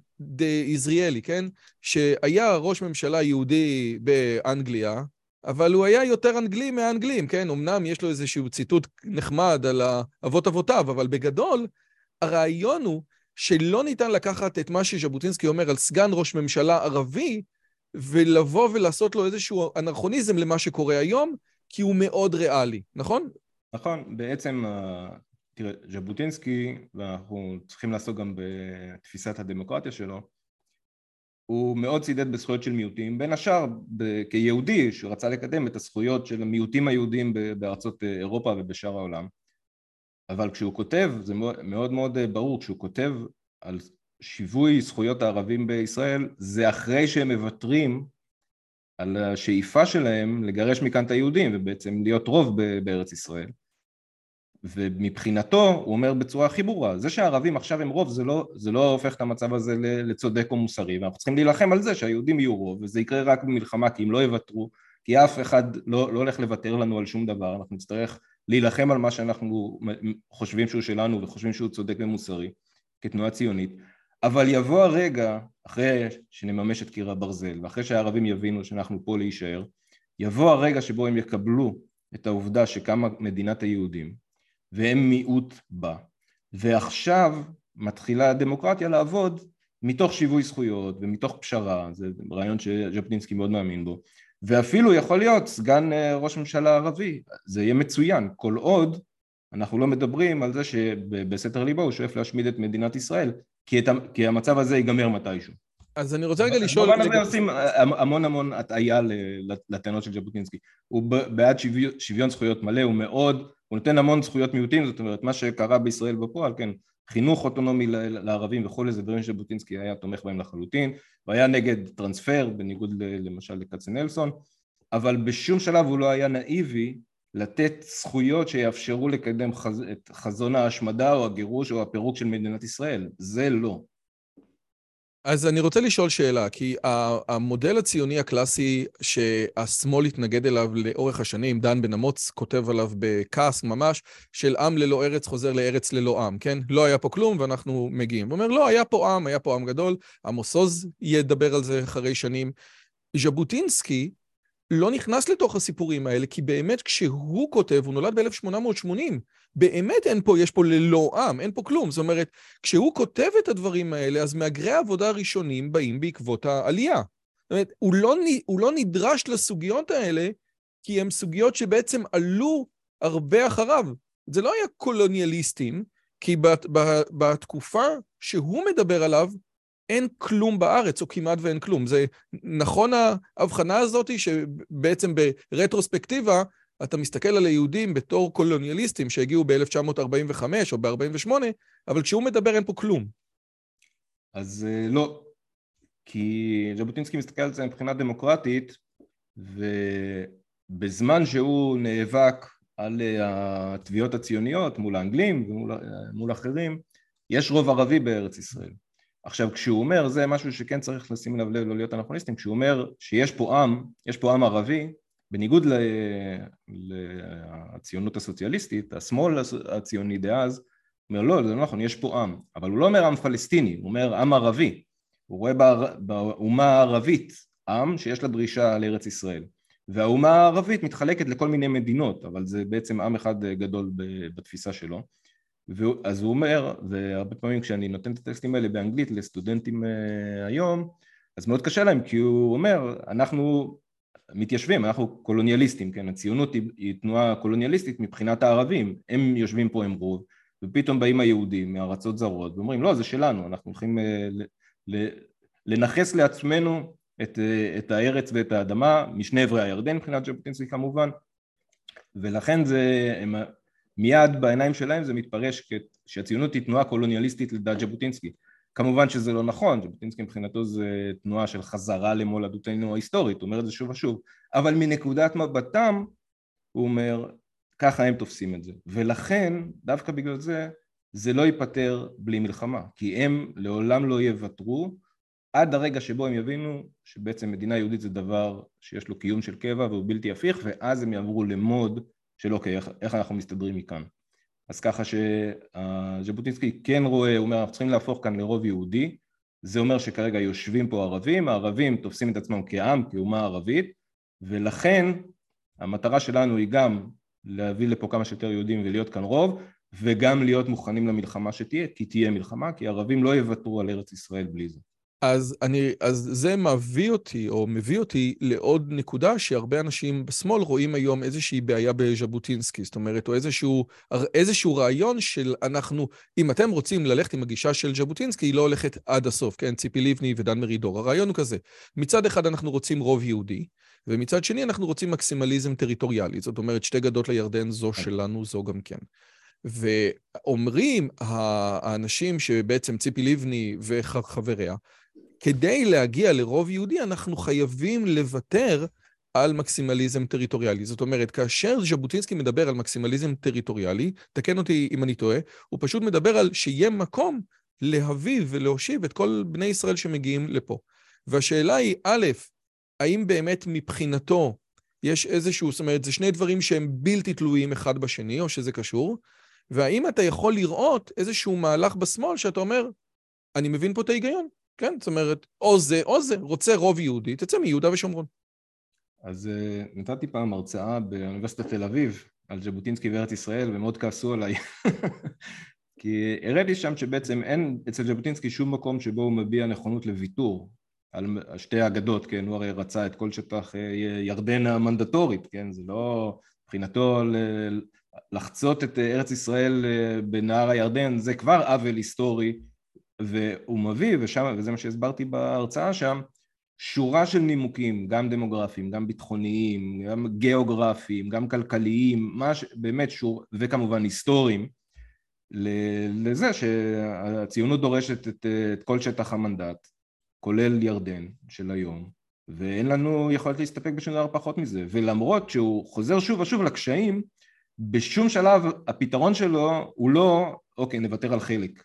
יזריאלי, כן? שהיה ראש ממשלה יהודי באנגליה, אבל הוא היה יותר אנגלי מהאנגלים, כן? אמנם יש לו איזשהו ציטוט נחמד על אבות אבותיו, אבל בגדול, הרעיון הוא שלא ניתן לקחת את מה שז'בוטינסקי אומר על סגן ראש ממשלה ערבי, ולבוא ולעשות לו איזשהו אנרכוניזם למה שקורה היום, כי הוא מאוד ריאלי, נכון? נכון, בעצם, תראה, ז'בוטינסקי, ואנחנו צריכים לעסוק גם בתפיסת הדמוקרטיה שלו, הוא מאוד צידד בזכויות של מיעוטים, בין השאר כיהודי שרצה לקדם את הזכויות של המיעוטים היהודים בארצות אירופה ובשאר העולם. אבל כשהוא כותב, זה מאוד מאוד ברור, כשהוא כותב על שיווי זכויות הערבים בישראל זה אחרי שהם מוותרים על השאיפה שלהם לגרש מכאן את היהודים ובעצם להיות רוב בארץ ישראל ומבחינתו הוא אומר בצורה הכי ברורה זה שהערבים עכשיו הם רוב זה לא, זה לא הופך את המצב הזה לצודק או מוסרי ואנחנו צריכים להילחם על זה שהיהודים יהיו רוב וזה יקרה רק במלחמה כי אם לא יוותרו כי אף אחד לא, לא הולך לוותר לנו על שום דבר אנחנו נצטרך להילחם על מה שאנחנו חושבים שהוא שלנו וחושבים שהוא צודק ומוסרי כתנועה ציונית. אבל יבוא הרגע אחרי שנממש את קיר הברזל ואחרי שהערבים יבינו שאנחנו פה להישאר יבוא הרגע שבו הם יקבלו את העובדה שקמה מדינת היהודים והם מיעוט בה. ועכשיו מתחילה הדמוקרטיה לעבוד מתוך שיווי זכויות ומתוך פשרה, זה רעיון שז'בטינסקי מאוד מאמין בו, ואפילו יכול להיות סגן אה, ראש ממשלה ערבי, זה יהיה מצוין, כל עוד אנחנו לא מדברים על זה שבסתר ליבו הוא שואף להשמיד את מדינת ישראל, כי, את, כי המצב הזה ייגמר מתישהו. אז אני רוצה רגע לשאול... במובן הזה עושים אה, המון המון הטעיה לטענות של ז'בוטינסקי. הוא בעד שוויון זכויות מלא, הוא מאוד הוא נותן המון זכויות מיעוטים, זאת אומרת מה שקרה בישראל בפועל, כן, חינוך אוטונומי לערבים וכולי, זה דברים שבוטינסקי היה תומך בהם לחלוטין, והיה נגד טרנספר, בניגוד למשל לכצנלסון, אבל בשום שלב הוא לא היה נאיבי לתת זכויות שיאפשרו לקדם חז... את חזון ההשמדה או הגירוש או הפירוק של מדינת ישראל, זה לא. אז אני רוצה לשאול שאלה, כי המודל הציוני הקלאסי שהשמאל התנגד אליו לאורך השנים, דן בן אמוץ כותב עליו בכעס ממש, של עם ללא ארץ חוזר לארץ ללא עם, כן? לא היה פה כלום ואנחנו מגיעים. הוא אומר, לא, היה פה עם, היה פה עם גדול, עמוס עוז ידבר על זה אחרי שנים. ז'בוטינסקי לא נכנס לתוך הסיפורים האלה, כי באמת כשהוא כותב, הוא נולד ב-1880, באמת אין פה, יש פה ללא עם, אין פה כלום. זאת אומרת, כשהוא כותב את הדברים האלה, אז מהגרי העבודה הראשונים באים בעקבות העלייה. זאת אומרת, הוא לא, הוא לא נדרש לסוגיות האלה, כי הן סוגיות שבעצם עלו הרבה אחריו. זה לא היה קולוניאליסטים, כי בת, בת, בתקופה שהוא מדבר עליו, אין כלום בארץ, או כמעט ואין כלום. זה נכון ההבחנה הזאת, שבעצם ברטרוספקטיבה, אתה מסתכל על היהודים בתור קולוניאליסטים שהגיעו ב-1945 או ב-48, אבל כשהוא מדבר אין פה כלום. אז אה, לא, כי ז'בוטינסקי מסתכל על זה מבחינה דמוקרטית, ובזמן שהוא נאבק על אה, התביעות הציוניות מול האנגלים ומול אה, אחרים, יש רוב ערבי בארץ ישראל. עכשיו כשהוא אומר, זה משהו שכן צריך לשים אליו לב לא להיות אנכרוניסטים, כשהוא אומר שיש פה עם, יש פה עם ערבי, בניגוד לציונות הסוציאליסטית, השמאל הציוני דאז, אומר לא, זה לא נכון, יש פה עם, אבל הוא לא אומר עם פלסטיני, הוא אומר עם ערבי, הוא רואה באומה הערבית עם שיש לה דרישה לארץ ישראל, והאומה הערבית מתחלקת לכל מיני מדינות, אבל זה בעצם עם אחד גדול בתפיסה שלו, אז הוא אומר, והרבה פעמים כשאני נותן את הטקסטים האלה באנגלית לסטודנטים היום, אז מאוד קשה להם כי הוא אומר, אנחנו מתיישבים, אנחנו קולוניאליסטים, כן, הציונות היא, היא תנועה קולוניאליסטית מבחינת הערבים, הם יושבים פה עם רוב, ופתאום באים היהודים מארצות זרות ואומרים לא זה שלנו, אנחנו הולכים אה, לנכס לעצמנו את, אה, את הארץ ואת האדמה משני עברי הירדן מבחינת ז'בוטינסקי כמובן, ולכן זה, הם, מיד בעיניים שלהם זה מתפרש שהציונות היא תנועה קולוניאליסטית לדעת ז'בוטינסקי כמובן שזה לא נכון, ז'בוטינסקי מבחינתו זה תנועה של חזרה למולדותנו ההיסטורית, הוא אומר את זה שוב ושוב, אבל מנקודת מבטם הוא אומר ככה הם תופסים את זה, ולכן דווקא בגלל זה זה לא ייפתר בלי מלחמה, כי הם לעולם לא יוותרו עד הרגע שבו הם יבינו שבעצם מדינה יהודית זה דבר שיש לו קיום של קבע והוא בלתי הפיך ואז הם יעברו למוד של אוקיי איך, איך אנחנו מסתדרים מכאן אז ככה שז'בוטינסקי כן רואה, הוא אומר אנחנו צריכים להפוך כאן לרוב יהודי זה אומר שכרגע יושבים פה ערבים, הערבים תופסים את עצמם כעם, כאומה ערבית ולכן המטרה שלנו היא גם להביא לפה כמה שיותר יהודים ולהיות כאן רוב וגם להיות מוכנים למלחמה שתהיה, כי תהיה מלחמה, כי ערבים לא יוותרו על ארץ ישראל בלי זה. אז, אני, אז זה מביא אותי, או מביא אותי לעוד נקודה שהרבה אנשים בשמאל רואים היום איזושהי בעיה בז'בוטינסקי, זאת אומרת, או איזשהו, איזשהו רעיון של אנחנו, אם אתם רוצים ללכת עם הגישה של ז'בוטינסקי, היא לא הולכת עד הסוף, כן? ציפי לבני ודן מרידור. הרעיון הוא כזה, מצד אחד אנחנו רוצים רוב יהודי, ומצד שני אנחנו רוצים מקסימליזם טריטוריאלי, זאת אומרת, שתי גדות לירדן, זו שלנו, זו גם כן. ואומרים האנשים שבעצם ציפי לבני וחבריה, כדי להגיע לרוב יהודי אנחנו חייבים לוותר על מקסימליזם טריטוריאלי. זאת אומרת, כאשר ז'בוטינסקי מדבר על מקסימליזם טריטוריאלי, תקן אותי אם אני טועה, הוא פשוט מדבר על שיהיה מקום להביא ולהושיב את כל בני ישראל שמגיעים לפה. והשאלה היא, א', האם באמת מבחינתו יש איזשהו, זאת אומרת, זה שני דברים שהם בלתי תלויים אחד בשני, או שזה קשור, והאם אתה יכול לראות איזשהו מהלך בשמאל שאתה אומר, אני מבין פה את ההיגיון, כן? זאת אומרת, או זה או זה, רוצה רוב יהודי, תצא מיהודה ושומרון. אז uh, נתתי פעם הרצאה באוניברסיטת תל אביב על ז'בוטינסקי וארץ ישראל, ומאוד כעסו עליי. כי הראיתי שם שבעצם אין אצל ז'בוטינסקי שום מקום שבו הוא מביע נכונות לוויתור על שתי האגדות, כן, הוא הרי רצה את כל שטח אה, ירדן המנדטורית, כן, זה לא מבחינתו לחצות את ארץ ישראל אה, בנהר הירדן זה כבר עוול היסטורי והוא מביא, ושם, וזה מה שהסברתי בהרצאה שם, שורה של נימוקים, גם דמוגרפיים, גם ביטחוניים, גם גיאוגרפיים, גם כלכליים, מש, באמת שור, וכמובן היסטוריים, לזה שהציונות דורשת את, את כל שטח המנדט, כולל ירדן של היום, ואין לנו יכולת להסתפק בשום דבר פחות מזה, ולמרות שהוא חוזר שוב ושוב לקשיים, בשום שלב הפתרון שלו הוא לא, אוקיי, נוותר על חלק.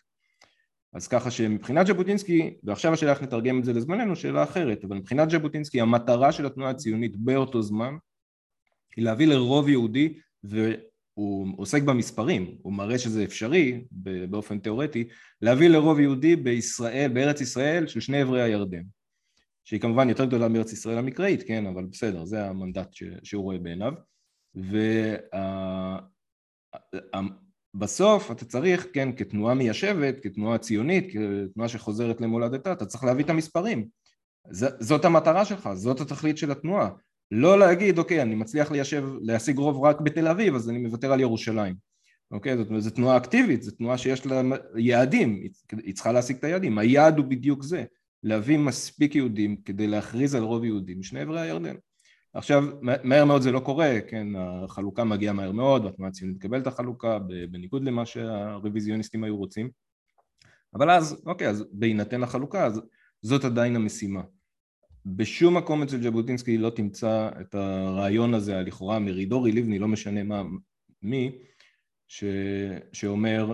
אז ככה שמבחינת ז'בוטינסקי, ועכשיו השאלה איך נתרגם את זה לזמננו, שאלה אחרת, אבל מבחינת ז'בוטינסקי המטרה של התנועה הציונית באותו זמן היא להביא לרוב יהודי והוא עוסק במספרים, הוא מראה שזה אפשרי באופן תיאורטי, להביא לרוב יהודי בישראל, בארץ ישראל של שני עברי הירדן, שהיא כמובן יותר גדולה מארץ ישראל המקראית, כן, אבל בסדר, זה המנדט שהוא רואה בעיניו, ובסוף אתה צריך, כן, כתנועה מיישבת, כתנועה ציונית, כתנועה שחוזרת למולדתה, אתה צריך להביא את המספרים. זאת המטרה שלך, זאת התכלית של התנועה. לא להגיד, אוקיי, אני מצליח ליישב, להשיג רוב רק בתל אביב, אז אני מוותר על ירושלים. אוקיי, זאת אומרת, זו תנועה אקטיבית, זו תנועה שיש לה יעדים, היא צריכה להשיג את היעדים. היעד הוא בדיוק זה, להביא מספיק יהודים כדי להכריז על רוב יהודים משני עברי הירדן. עכשיו, מהר מאוד זה לא קורה, כן, החלוקה מגיעה מהר מאוד, והתנועה הציונית תקבל את החלוקה, בניגוד למה שהרוויזיוניסטים היו רוצים, אבל אז, אוקיי, אז בהינתן החלוקה, אז זאת עדיין המשימה. בשום מקום אצל ז'בוטינסקי לא תמצא את הרעיון הזה, הלכאורה מרידורי, לבני, לא משנה מה, מי, ש, שאומר,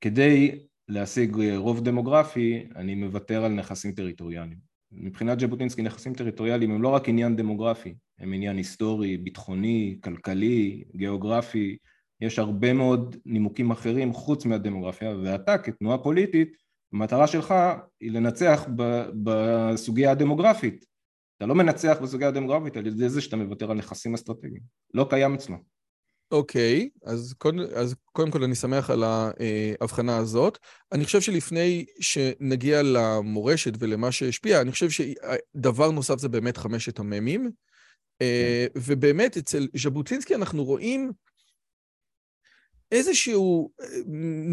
כדי להשיג רוב דמוגרפי, אני מוותר על נכסים טריטוריאליים. מבחינת ז'בוטינסקי נכסים טריטוריאליים הם לא רק עניין דמוגרפי, הם עניין היסטורי, ביטחוני, כלכלי, גיאוגרפי, יש הרבה מאוד נימוקים אחרים חוץ מהדמוגרפיה, ואתה כתנועה פוליטית, המטרה שלך היא לנצח בסוגיה הדמוגרפית. אתה לא מנצח בסוגיה הדמוגרפית על ידי זה שאתה מוותר על נכסים אסטרטגיים, לא קיים אצלו. אוקיי, אז קודם, אז קודם כל אני שמח על ההבחנה הזאת. אני חושב שלפני שנגיע למורשת ולמה שהשפיע, אני חושב שדבר נוסף זה באמת חמשת המ"מים. כן. ובאמת, אצל ז'בוטינסקי אנחנו רואים איזשהו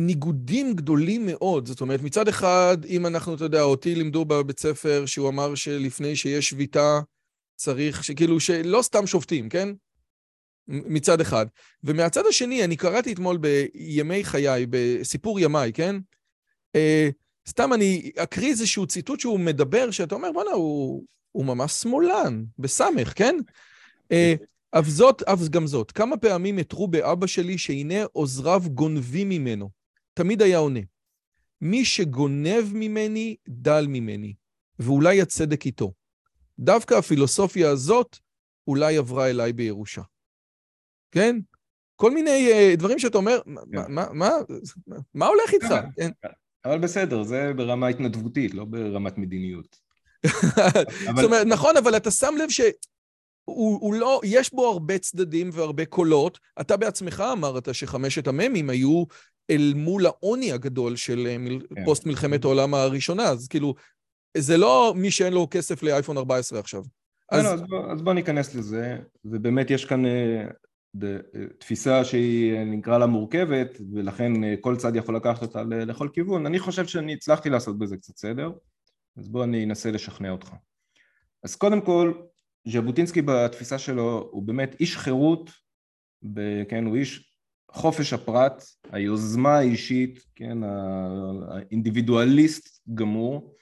ניגודים גדולים מאוד. זאת אומרת, מצד אחד, אם אנחנו, אתה יודע, אותי לימדו בבית ספר שהוא אמר שלפני שיש שביתה, צריך, שכאילו, שלא סתם שופטים, כן? מצד אחד. ומהצד השני, אני קראתי אתמול בימי חיי, בסיפור ימיי, כן? אה, סתם אני אקריא איזשהו ציטוט שהוא מדבר, שאתה אומר, בואנה, הוא, הוא ממש שמאלן, בסמך, כן? אה, אף זאת, אף גם זאת, כמה פעמים התרו באבא שלי שהנה עוזריו גונבים ממנו. תמיד היה עונה. מי שגונב ממני, דל ממני, ואולי הצדק איתו. דווקא הפילוסופיה הזאת אולי עברה אליי בירושה. כן? כל מיני uh, דברים שאתה אומר, כן. מה, מה, מה, מה הולך איתך? כן. אבל בסדר, זה ברמה התנדבותית, לא ברמת מדיניות. זאת אומרת, נכון, אבל אתה שם לב ש... הוא, הוא לא, יש בו הרבה צדדים והרבה קולות. אתה בעצמך אמרת שחמשת המ"מים היו אל מול העוני הגדול של אה, מל, כן. פוסט מלחמת העולם הראשונה, אז כאילו, זה לא מי שאין לו כסף לאייפון 14 עכשיו. לא, אז... לא, אז, בוא, אז בוא ניכנס לזה, ובאמת יש כאן אה, תפיסה שהיא נקרא לה מורכבת ולכן אה, כל צד יכול לקחת אותה לכל כיוון אני חושב שאני הצלחתי לעשות בזה קצת סדר אז בוא אני אנסה לשכנע אותך אז קודם כל ז'בוטינסקי בתפיסה שלו הוא באמת איש חירות כן הוא איש חופש הפרט היוזמה האישית כן האינדיבידואליסט גמור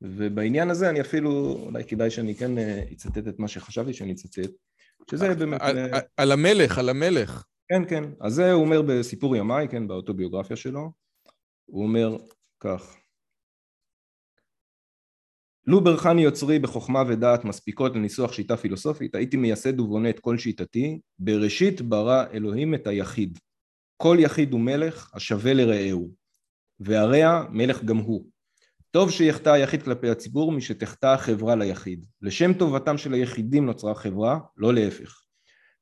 ובעניין הזה אני אפילו אולי כדאי שאני כן אה, אצטט את מה שחשבתי שאני אצטט שזה באמת... על, על, על המלך, על המלך. כן, כן. אז זה הוא אומר בסיפור ימיי, כן, באוטוביוגרפיה שלו. הוא אומר כך: לו ברכני יוצרי בחוכמה ודעת מספיקות לניסוח שיטה פילוסופית, הייתי מייסד ובונה את כל שיטתי, בראשית ברא אלוהים את היחיד. כל יחיד הוא מלך השווה לרעהו, והרע מלך גם הוא. טוב שיחטא היחיד כלפי הציבור משתחטא החברה ליחיד. לשם טובתם של היחידים נוצרה חברה, לא להפך.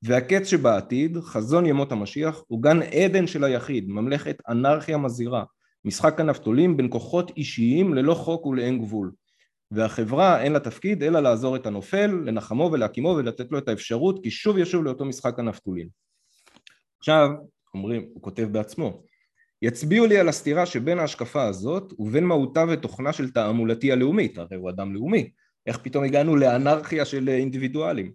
והקץ שבעתיד, חזון ימות המשיח, הוא גן עדן של היחיד, ממלכת אנרכיה מזהירה, משחק הנפתולים בין כוחות אישיים ללא חוק ולאין גבול. והחברה אין לה תפקיד אלא לעזור את הנופל, לנחמו ולהקימו ולתת לו את האפשרות כי שוב ישוב לאותו משחק הנפתולים. עכשיו, אומרים, הוא כותב בעצמו, יצביעו לי על הסתירה שבין ההשקפה הזאת ובין מהותה ותוכנה של תעמולתי הלאומית, הרי הוא אדם לאומי, איך פתאום הגענו לאנרכיה של אינדיבידואלים.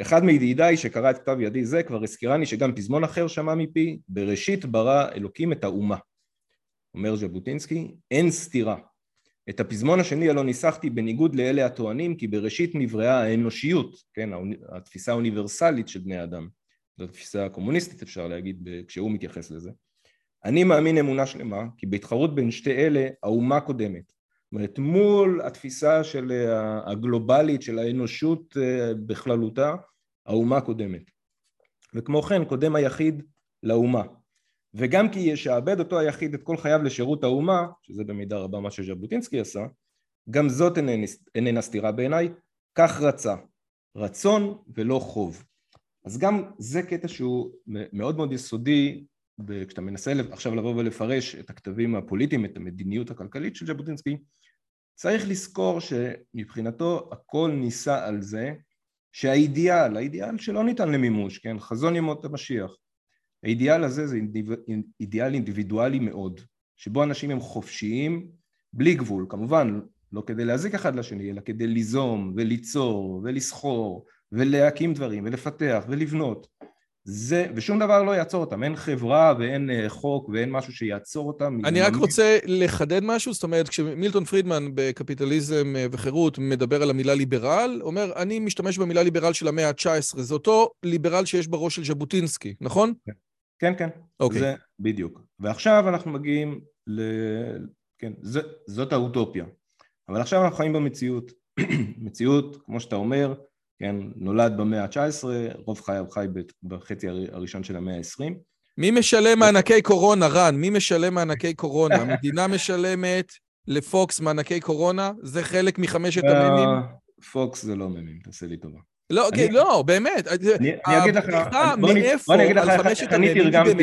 אחד מידידיי שקרא את כתב ידי זה כבר הזכירני שגם פזמון אחר שמע מפי, בראשית ברא אלוקים את האומה. אומר ז'בוטינסקי, אין סתירה. את הפזמון השני הלא ניסחתי בניגוד לאלה הטוענים כי בראשית נבראה האנושיות, כן, התפיסה האוניברסלית של בני אדם. זו תפיסה קומוניסטית אפשר להגיד כשהוא מתייחס לזה. אני מאמין אמונה שלמה כי בהתחרות בין שתי אלה האומה קודמת. זאת אומרת מול התפיסה של אה, הגלובלית של האנושות אה, בכללותה האומה קודמת. וכמו כן קודם היחיד לאומה. וגם כי ישעבד אותו היחיד את כל חייו לשירות האומה, שזה במידה רבה מה שז'בוטינסקי עשה, גם זאת איננה, איננה סתירה בעיניי, כך רצה, רצון ולא חוב. אז גם זה קטע שהוא מאוד מאוד יסודי וכשאתה מנסה עכשיו לבוא ולפרש את הכתבים הפוליטיים, את המדיניות הכלכלית של ז'בוטינסקי, צריך לזכור שמבחינתו הכל ניסה על זה שהאידיאל, האידיאל שלא ניתן למימוש, כן, חזון ימות המשיח, האידיאל הזה זה אידיאל אינדיבידואלי מאוד, שבו אנשים הם חופשיים בלי גבול, כמובן לא כדי להזיק אחד לשני, אלא כדי ליזום וליצור ולסחור ולהקים דברים ולפתח ולבנות. זה, ושום דבר לא יעצור אותם, אין חברה ואין אה, חוק ואין משהו שיעצור אותם. אני רק רוצה לחדד משהו, זאת אומרת, כשמילטון פרידמן בקפיטליזם אה, וחירות מדבר על המילה ליברל, אומר, אני משתמש במילה ליברל של המאה ה-19, זה אותו ליברל שיש בראש של ז'בוטינסקי, נכון? כן, כן, אוקיי. זה בדיוק. ועכשיו אנחנו מגיעים ל... כן, זה, זאת האוטופיה. אבל עכשיו אנחנו חיים במציאות. מציאות, כמו שאתה אומר, כן, נולד במאה ה-19, רוב חייו חי בחצי הראשון של המאה ה-20. מי משלם מענקי קורונה, רן? מי משלם מענקי קורונה? המדינה משלמת לפוקס מענקי קורונה? זה חלק מחמשת הממים? פוקס זה לא ממים, תעשה לי טובה. לא, אני- כן, לא, באמת. אני אני אגיד לך, הבדיחה מאיפה, על חמשת המ"מים, היא באמת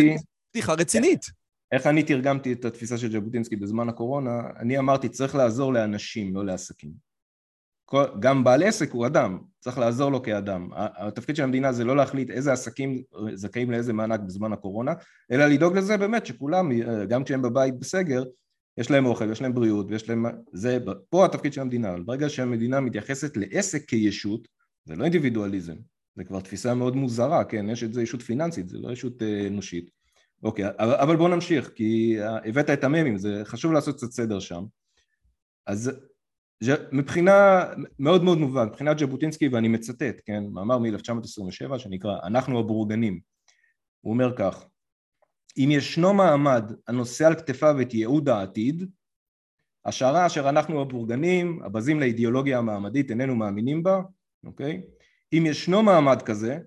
בדיחה רצינית. איך אני תרגמתי את התפיסה של ז'בוטינסקי בזמן הקורונה, אני אמרתי צריך לעזור לאנשים, לא לעסקים. כל, גם בעל עסק הוא אדם, צריך לעזור לו כאדם. התפקיד של המדינה זה לא להחליט איזה עסקים זכאים לאיזה מענק בזמן הקורונה, אלא לדאוג לזה באמת שכולם, גם כשהם בבית בסגר, יש להם אוכל, יש להם בריאות, ויש להם... זה, פה התפקיד של המדינה, ברגע שהמדינה מתייחסת לעסק כישות, זה לא אינדיבידואליזם, זה כבר תפיסה מאוד מוזרה, כן, יש את זה ישות פיננסית, זה לא ישות אה, אנושית. אוקיי, אבל, אבל בוא נמשיך, כי הבאת את הממים, זה חשוב לעשות קצת סדר שם. אז מבחינה מאוד מאוד מובן, מבחינת ז'בוטינסקי, ואני מצטט, כן, מאמר מ-1927 שנקרא "אנחנו הבורגנים", הוא אומר כך: אם ישנו מעמד הנושא על כתפיו את ייעוד העתיד, השערה אשר אנחנו הבורגנים, הבזים לאידיאולוגיה המעמדית, איננו מאמינים בה, אוקיי? אם ישנו מעמד כזה,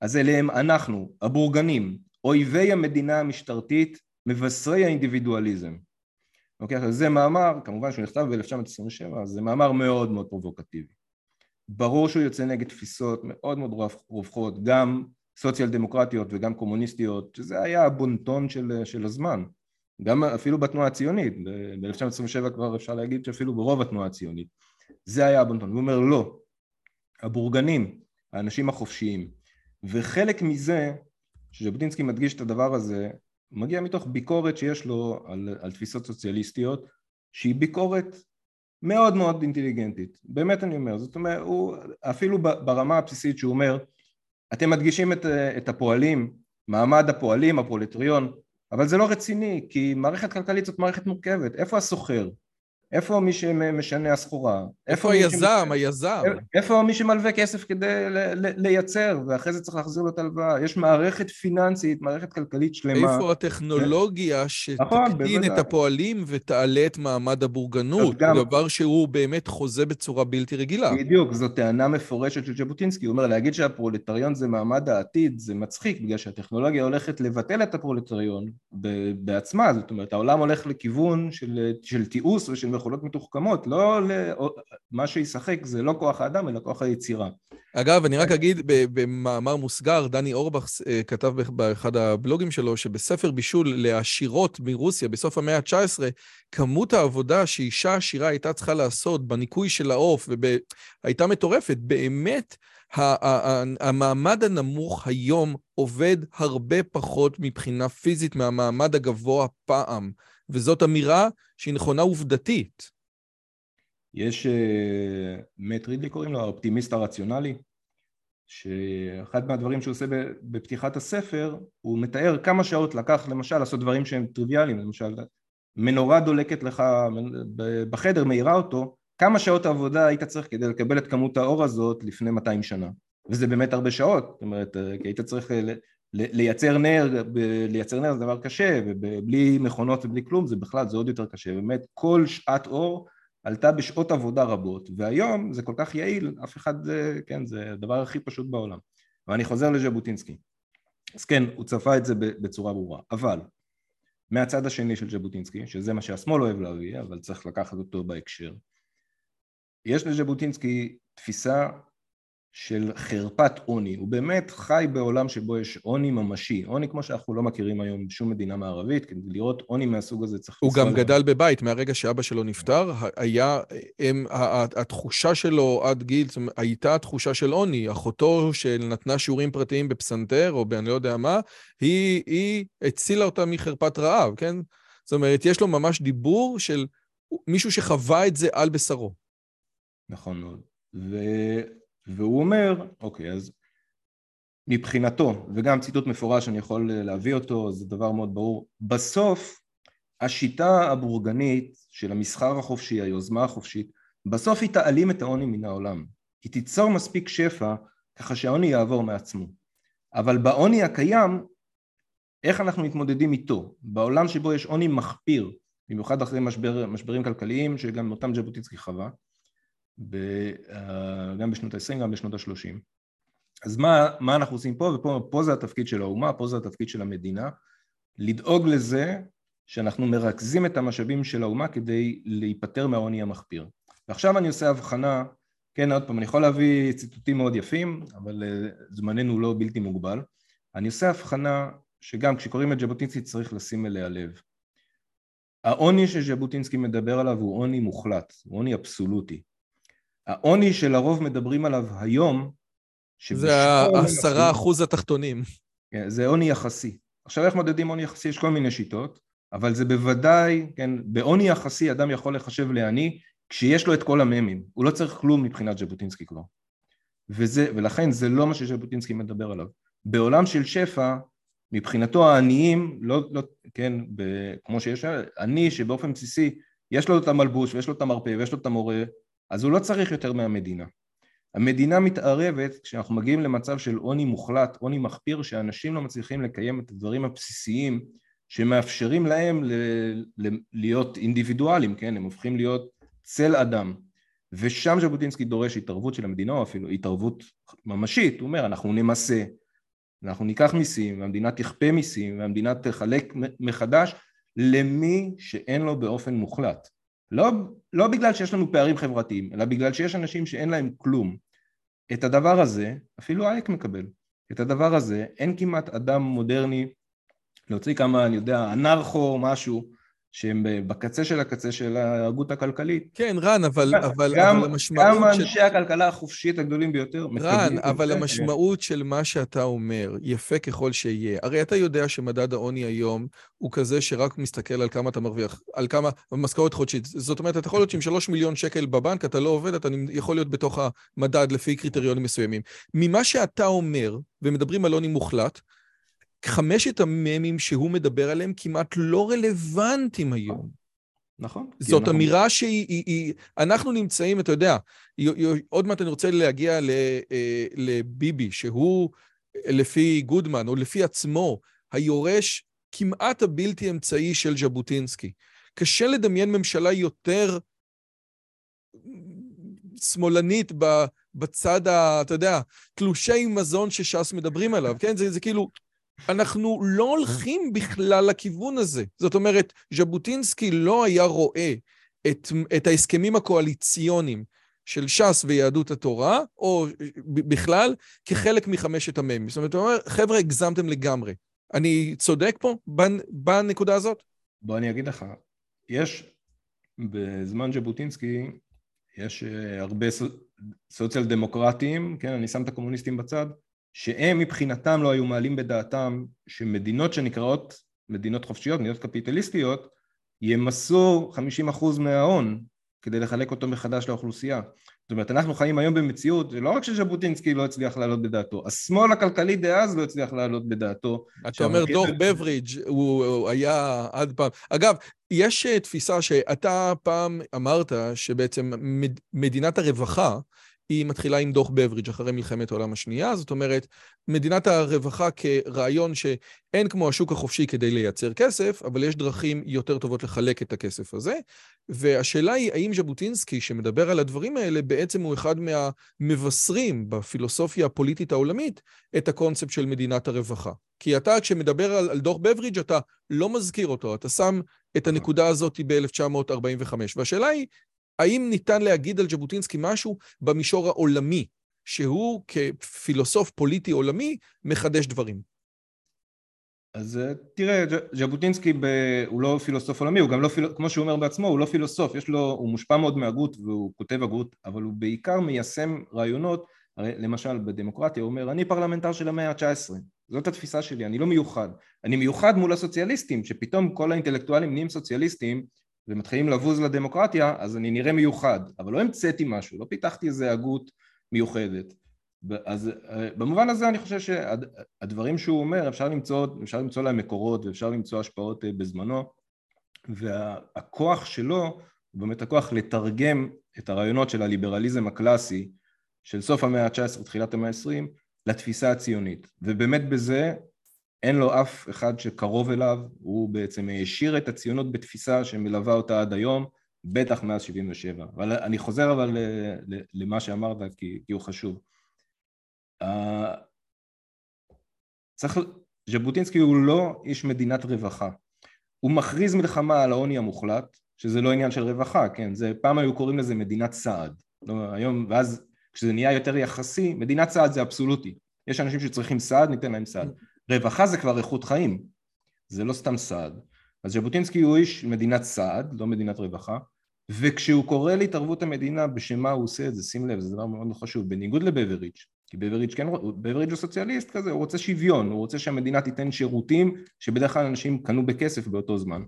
אז אלה הם אנחנו, הבורגנים, אויבי המדינה המשטרתית, מבשרי האינדיבידואליזם. אוקיי, עכשיו זה מאמר, כמובן שהוא נכתב ב-1927, אז זה מאמר מאוד מאוד פרובוקטיבי. ברור שהוא יוצא נגד תפיסות מאוד מאוד רווחות, גם סוציאל דמוקרטיות וגם קומוניסטיות, שזה היה הבונטון של, של הזמן. גם אפילו בתנועה הציונית, ב-1927 כבר אפשר להגיד שאפילו ברוב התנועה הציונית. זה היה הבונטון. הוא אומר לא, הבורגנים, האנשים החופשיים, וחלק מזה, שז'בוטינסקי מדגיש את הדבר הזה, מגיע מתוך ביקורת שיש לו על, על תפיסות סוציאליסטיות, שהיא ביקורת מאוד מאוד אינטליגנטית, באמת אני אומר, זאת אומרת, הוא אפילו ברמה הבסיסית שהוא אומר, אתם מדגישים את, את הפועלים, מעמד הפועלים, הפרולטריון, אבל זה לא רציני, כי מערכת כלכלית זאת מערכת מורכבת, איפה הסוחר? איפה מי שמשנה הסחורה? איפה היזם, היזם? איפה מי שמלווה כסף כדי לייצר, ואחרי זה צריך להחזיר לו את ההלוואה? יש מערכת פיננסית, מערכת כלכלית שלמה. איפה הטכנולוגיה שתקטין את הפועלים ותעלה את מעמד הבורגנות? דבר שהוא באמת חוזה בצורה בלתי רגילה. בדיוק, זו טענה מפורשת של ז'בוטינסקי. הוא אומר, להגיד שהפרולטריון זה מעמד העתיד, זה מצחיק, בגלל שהטכנולוגיה הולכת לבטל את הפרולטריון בעצמה. זאת אומרת, העולם הולך לכיוון של תיעוש ושל מכונות מתוחכמות, לא מה שישחק זה לא כוח האדם אלא כוח היצירה. אגב, אני רק אגיד במאמר מוסגר, דני אורבך כתב באחד הבלוגים שלו שבספר בישול לעשירות מרוסיה בסוף המאה ה-19, כמות העבודה שאישה עשירה הייתה צריכה לעשות בניקוי של העוף הייתה מטורפת. באמת, המעמד הנמוך היום עובד הרבה פחות מבחינה פיזית מהמעמד הגבוה פעם. וזאת אמירה שהיא נכונה עובדתית. יש, מאט רידלי קוראים לו, האופטימיסט הרציונלי, שאחד מהדברים שהוא עושה בפתיחת הספר, הוא מתאר כמה שעות לקח למשל לעשות דברים שהם טריוויאליים, למשל מנורה דולקת לך בחדר, מאירה אותו, כמה שעות עבודה היית צריך כדי לקבל את כמות האור הזאת לפני 200 שנה, וזה באמת הרבה שעות, זאת אומרת, כי היית צריך לייצר נר, לייצר נר זה דבר קשה, ובלי מכונות ובלי כלום זה בכלל, זה עוד יותר קשה, באמת כל שעת אור עלתה בשעות עבודה רבות, והיום זה כל כך יעיל, אף אחד, כן, זה הדבר הכי פשוט בעולם. ואני חוזר לז'בוטינסקי. אז כן, הוא צפה את זה בצורה ברורה, אבל מהצד השני של ז'בוטינסקי, שזה מה שהשמאל אוהב להביא, אבל צריך לקחת אותו בהקשר, יש לז'בוטינסקי תפיסה של חרפת עוני, הוא באמת חי בעולם שבו יש עוני ממשי, עוני כמו שאנחנו לא מכירים היום בשום מדינה מערבית, כדי לראות עוני מהסוג הזה צריך... הוא גם גדל בבית, מהרגע שאבא שלו נפטר, היה, הם, התחושה שלו עד גיל, זאת אומרת, הייתה תחושה של עוני, אחותו שנתנה שיעורים פרטיים בפסנתר, או באני לא יודע מה, היא, היא הצילה אותה מחרפת רעב, כן? זאת אומרת, יש לו ממש דיבור של מישהו שחווה את זה על בשרו. נכון מאוד. ו... והוא אומר, אוקיי, אז מבחינתו, וגם ציטוט מפורש אני יכול להביא אותו, זה דבר מאוד ברור, בסוף השיטה הבורגנית של המסחר החופשי, היוזמה החופשית, בסוף היא תעלים את העוני מן העולם. היא תיצור מספיק שפע ככה שהעוני יעבור מעצמו. אבל בעוני הקיים, איך אנחנו מתמודדים איתו? בעולם שבו יש עוני מחפיר, במיוחד אחרי משבר, משברים כלכליים, שגם אותם ז'בוטינסקי חווה, ב, גם בשנות ה-20, גם בשנות ה-30. אז מה, מה אנחנו עושים פה? ופה פה זה התפקיד של האומה, פה זה התפקיד של המדינה, לדאוג לזה שאנחנו מרכזים את המשאבים של האומה כדי להיפטר מהעוני המחפיר. ועכשיו אני עושה הבחנה כן, עוד פעם, אני יכול להביא ציטוטים מאוד יפים, אבל אה, זמננו לא בלתי מוגבל. אני עושה הבחנה שגם כשקוראים את ז'בוטינסקי צריך לשים אליה לב. העוני שז'בוטינסקי מדבר עליו הוא עוני מוחלט, הוא עוני אבסולוטי. העוני שלרוב מדברים עליו היום, זה העשרה אחוז התחתונים. כן, זה עוני יחסי. עכשיו איך מודדים עוני יחסי? יש כל מיני שיטות, אבל זה בוודאי, כן, בעוני יחסי אדם יכול לחשב לעני כשיש לו את כל הממים, הוא לא צריך כלום מבחינת ז'בוטינסקי כבר. וזה, ולכן זה לא מה שז'בוטינסקי מדבר עליו. בעולם של שפע, מבחינתו העניים, לא, לא, כן, ב, כמו שיש, עני שבאופן בסיסי יש לו את המלבוש ויש לו את המרפא ויש לו את המורה, אז הוא לא צריך יותר מהמדינה. המדינה מתערבת כשאנחנו מגיעים למצב של עוני מוחלט, עוני מחפיר, שאנשים לא מצליחים לקיים את הדברים הבסיסיים שמאפשרים להם ל- ל- להיות אינדיבידואלים, כן? הם הופכים להיות צל אדם. ושם ז'בוטינסקי דורש התערבות של המדינה, או אפילו התערבות ממשית, הוא אומר אנחנו נמסה, אנחנו ניקח מיסים, והמדינה תכפה מיסים, והמדינה תחלק מחדש למי שאין לו באופן מוחלט. לא, לא בגלל שיש לנו פערים חברתיים, אלא בגלל שיש אנשים שאין להם כלום. את הדבר הזה, אפילו אייק מקבל, את הדבר הזה אין כמעט אדם מודרני להוציא כמה, אני יודע, אנרכו או משהו, שהם בקצה של הקצה של ההגות הכלכלית. כן, רן, אבל, אבל, גם, אבל המשמעות... גם אנשי של... הכלכלה החופשית הגדולים ביותר רן, אבל המשמעות של מה שאתה אומר, יפה ככל שיהיה, הרי אתה יודע שמדד העוני היום הוא כזה שרק מסתכל על כמה אתה מרוויח, על כמה משכורת חודשית. זאת אומרת, אתה יכול להיות שעם שלוש מיליון שקל בבנק, אתה לא עובד, אתה יכול להיות בתוך המדד לפי קריטריונים מסוימים. ממה שאתה אומר, ומדברים על עוני מוחלט, חמשת הממים שהוא מדבר עליהם כמעט לא רלוונטיים היום. נכון. זאת אנחנו... אמירה שהיא... היא, היא, אנחנו נמצאים, אתה יודע, עוד מעט אני רוצה להגיע אה, לביבי, שהוא לפי גודמן, או לפי עצמו, היורש כמעט הבלתי אמצעי של ז'בוטינסקי. קשה לדמיין ממשלה יותר שמאלנית בצד ה... אתה יודע, תלושי מזון שש"ס מדברים עליו, כן? זה, זה כאילו... אנחנו לא הולכים בכלל לכיוון הזה. זאת אומרת, ז'בוטינסקי לא היה רואה את, את ההסכמים הקואליציוניים של ש"ס ויהדות התורה, או בכלל, כחלק מחמשת המ"מים. זאת אומרת, הוא אומר, חבר'ה, הגזמתם לגמרי. אני צודק פה בנקודה הזאת? בוא אני אגיד לך, יש, בזמן ז'בוטינסקי, יש אה, הרבה סוציאל דמוקרטיים, כן, אני שם את הקומוניסטים בצד, שהם מבחינתם לא היו מעלים בדעתם שמדינות שנקראות מדינות חופשיות, מדינות קפיטליסטיות, ימסו 50% מההון כדי לחלק אותו מחדש לאוכלוסייה. זאת אומרת, אנחנו חיים היום במציאות, ולא רק שז'בוטינסקי לא הצליח לעלות בדעתו, השמאל הכלכלי דאז לא הצליח לעלות בדעתו. אתה אומר דוח בברידג', הוא, הוא היה עד פעם. אגב, יש אה, תפיסה שאתה פעם אמרת שבעצם מדינת הרווחה, היא מתחילה עם דוח בברידג' אחרי מלחמת העולם השנייה, זאת אומרת, מדינת הרווחה כרעיון שאין כמו השוק החופשי כדי לייצר כסף, אבל יש דרכים יותר טובות לחלק את הכסף הזה. והשאלה היא, האם ז'בוטינסקי, שמדבר על הדברים האלה, בעצם הוא אחד מהמבשרים בפילוסופיה הפוליטית העולמית את הקונספט של מדינת הרווחה. כי אתה, כשמדבר על, על דוח בברידג', אתה לא מזכיר אותו, אתה שם את הנקודה הזאת ב-1945. והשאלה היא, האם ניתן להגיד על ז'בוטינסקי משהו במישור העולמי, שהוא כפילוסוף פוליטי עולמי מחדש דברים? אז אה, תראה, ז'בוטינסקי ב... הוא לא פילוסוף עולמי, הוא גם לא, פיל... כמו שהוא אומר בעצמו, הוא לא פילוסוף, יש לו, הוא מושפע מאוד מהגות והוא כותב הגות, אבל הוא בעיקר מיישם רעיונות, הרי למשל בדמוקרטיה הוא אומר, אני פרלמנטר של המאה ה-19, זאת התפיסה שלי, אני לא מיוחד, אני מיוחד מול הסוציאליסטים, שפתאום כל האינטלקטואלים נהיים סוציאליסטים ומתחילים לבוז לדמוקרטיה, אז אני נראה מיוחד, אבל לא המצאתי משהו, לא פיתחתי איזה הגות מיוחדת. אז אה, במובן הזה אני חושב שהדברים שהוא אומר אפשר למצוא, אפשר למצוא להם מקורות ואפשר למצוא השפעות אה, בזמנו. והכוח שלו הוא באמת הכוח לתרגם את הרעיונות של הליברליזם הקלאסי של סוף המאה ה-19 תחילת המאה ה-20 לתפיסה הציונית. ובאמת בזה אין לו אף אחד שקרוב אליו, הוא בעצם השאיר את הציונות בתפיסה שמלווה אותה עד היום, בטח מאז 77. אבל אני חוזר אבל למה שאמרת כי, כי הוא חשוב. צריך, ז'בוטינסקי הוא לא איש מדינת רווחה. הוא מכריז מלחמה על העוני המוחלט, שזה לא עניין של רווחה, כן? זה, פעם היו קוראים לזה מדינת סעד. לא, היום, ואז כשזה נהיה יותר יחסי, מדינת סעד זה אבסולוטי. יש אנשים שצריכים סעד, ניתן להם סעד. רווחה זה כבר איכות חיים, זה לא סתם סעד. אז ז'בוטינסקי הוא איש מדינת סעד, לא מדינת רווחה, וכשהוא קורא להתערבות המדינה, בשם מה הוא עושה את זה, שים לב, זה דבר מאוד חשוב, בניגוד לבבריץ', כי בבריץ' כן, בבריץ' הוא סוציאליסט כזה, הוא רוצה שוויון, הוא רוצה שהמדינה תיתן שירותים שבדרך כלל אנשים קנו בכסף באותו זמן.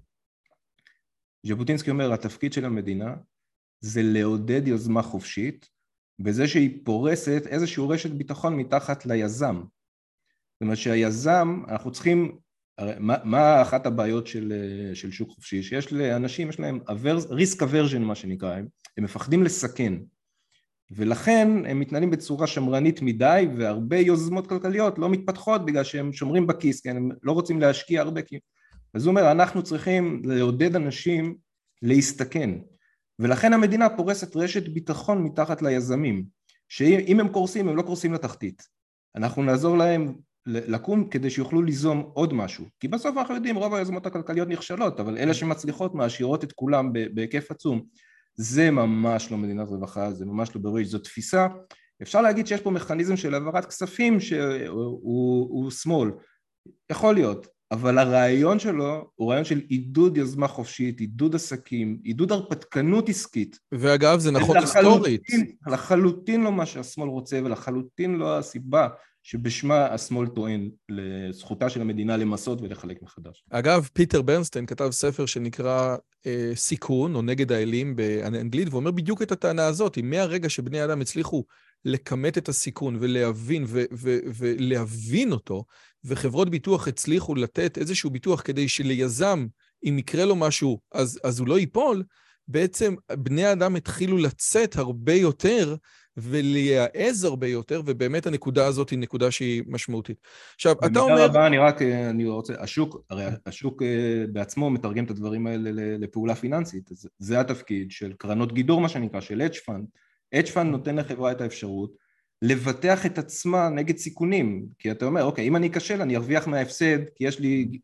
ז'בוטינסקי אומר, התפקיד של המדינה זה לעודד יוזמה חופשית, בזה שהיא פורסת איזושהי רשת ביטחון מתחת ליזם. זאת אומרת שהיזם, אנחנו צריכים, מה, מה אחת הבעיות של, של שוק חופשי? שיש לאנשים, יש להם ריסק אברז'ן מה שנקרא, הם, הם מפחדים לסכן. ולכן הם מתנהלים בצורה שמרנית מדי והרבה יוזמות כלכליות לא מתפתחות בגלל שהם שומרים בכיס, כן, הם לא רוצים להשקיע הרבה כי... אז הוא אומר אנחנו צריכים לעודד אנשים להסתכן ולכן המדינה פורסת רשת ביטחון מתחת ליזמים שאם הם קורסים הם לא קורסים לתחתית אנחנו נעזור להם לקום כדי שיוכלו ליזום עוד משהו. כי בסוף אנחנו יודעים רוב היוזמות הכלכליות נכשלות אבל אלה שמצליחות מעשירות את כולם בהיקף עצום. זה ממש לא מדינת רווחה, זה ממש לא בריש, זו תפיסה, אפשר להגיד שיש פה מכניזם של העברת כספים שהוא שמאל, יכול להיות, אבל הרעיון שלו הוא רעיון של עידוד יוזמה חופשית, עידוד עסקים, עידוד הרפתקנות עסקית. ואגב, זה נכון היסטורית. לחלוטין לא מה שהשמאל רוצה ולחלוטין לא הסיבה שבשמה השמאל טוען לזכותה של המדינה למסות ולחלק מחדש. אגב, פיטר ברנסטיין כתב ספר שנקרא אה, סיכון, או נגד האלים באנגלית, ואומר בדיוק את הטענה הזאת, אם מהרגע שבני אדם הצליחו לכמת את הסיכון ולהבין, ו- ו- ולהבין אותו, וחברות ביטוח הצליחו לתת איזשהו ביטוח כדי שליזם, אם יקרה לו משהו, אז, אז הוא לא ייפול, בעצם בני האדם התחילו לצאת הרבה יותר ולהיעז הרבה יותר, ובאמת הנקודה הזאת היא נקודה שהיא משמעותית. עכשיו, אתה אומר... במידה רבה אני רק, אני רוצה, השוק, הרי השוק אה, בעצמו מתרגם את הדברים האלה לפעולה פיננסית, זה, זה התפקיד של קרנות גידור, מה שנקרא, של hedge fund. hedge fund נותן לחברה את האפשרות לבטח את עצמה נגד סיכונים, כי אתה אומר, אוקיי, אם אני אכשל אני ארוויח מההפסד, כי יש לי,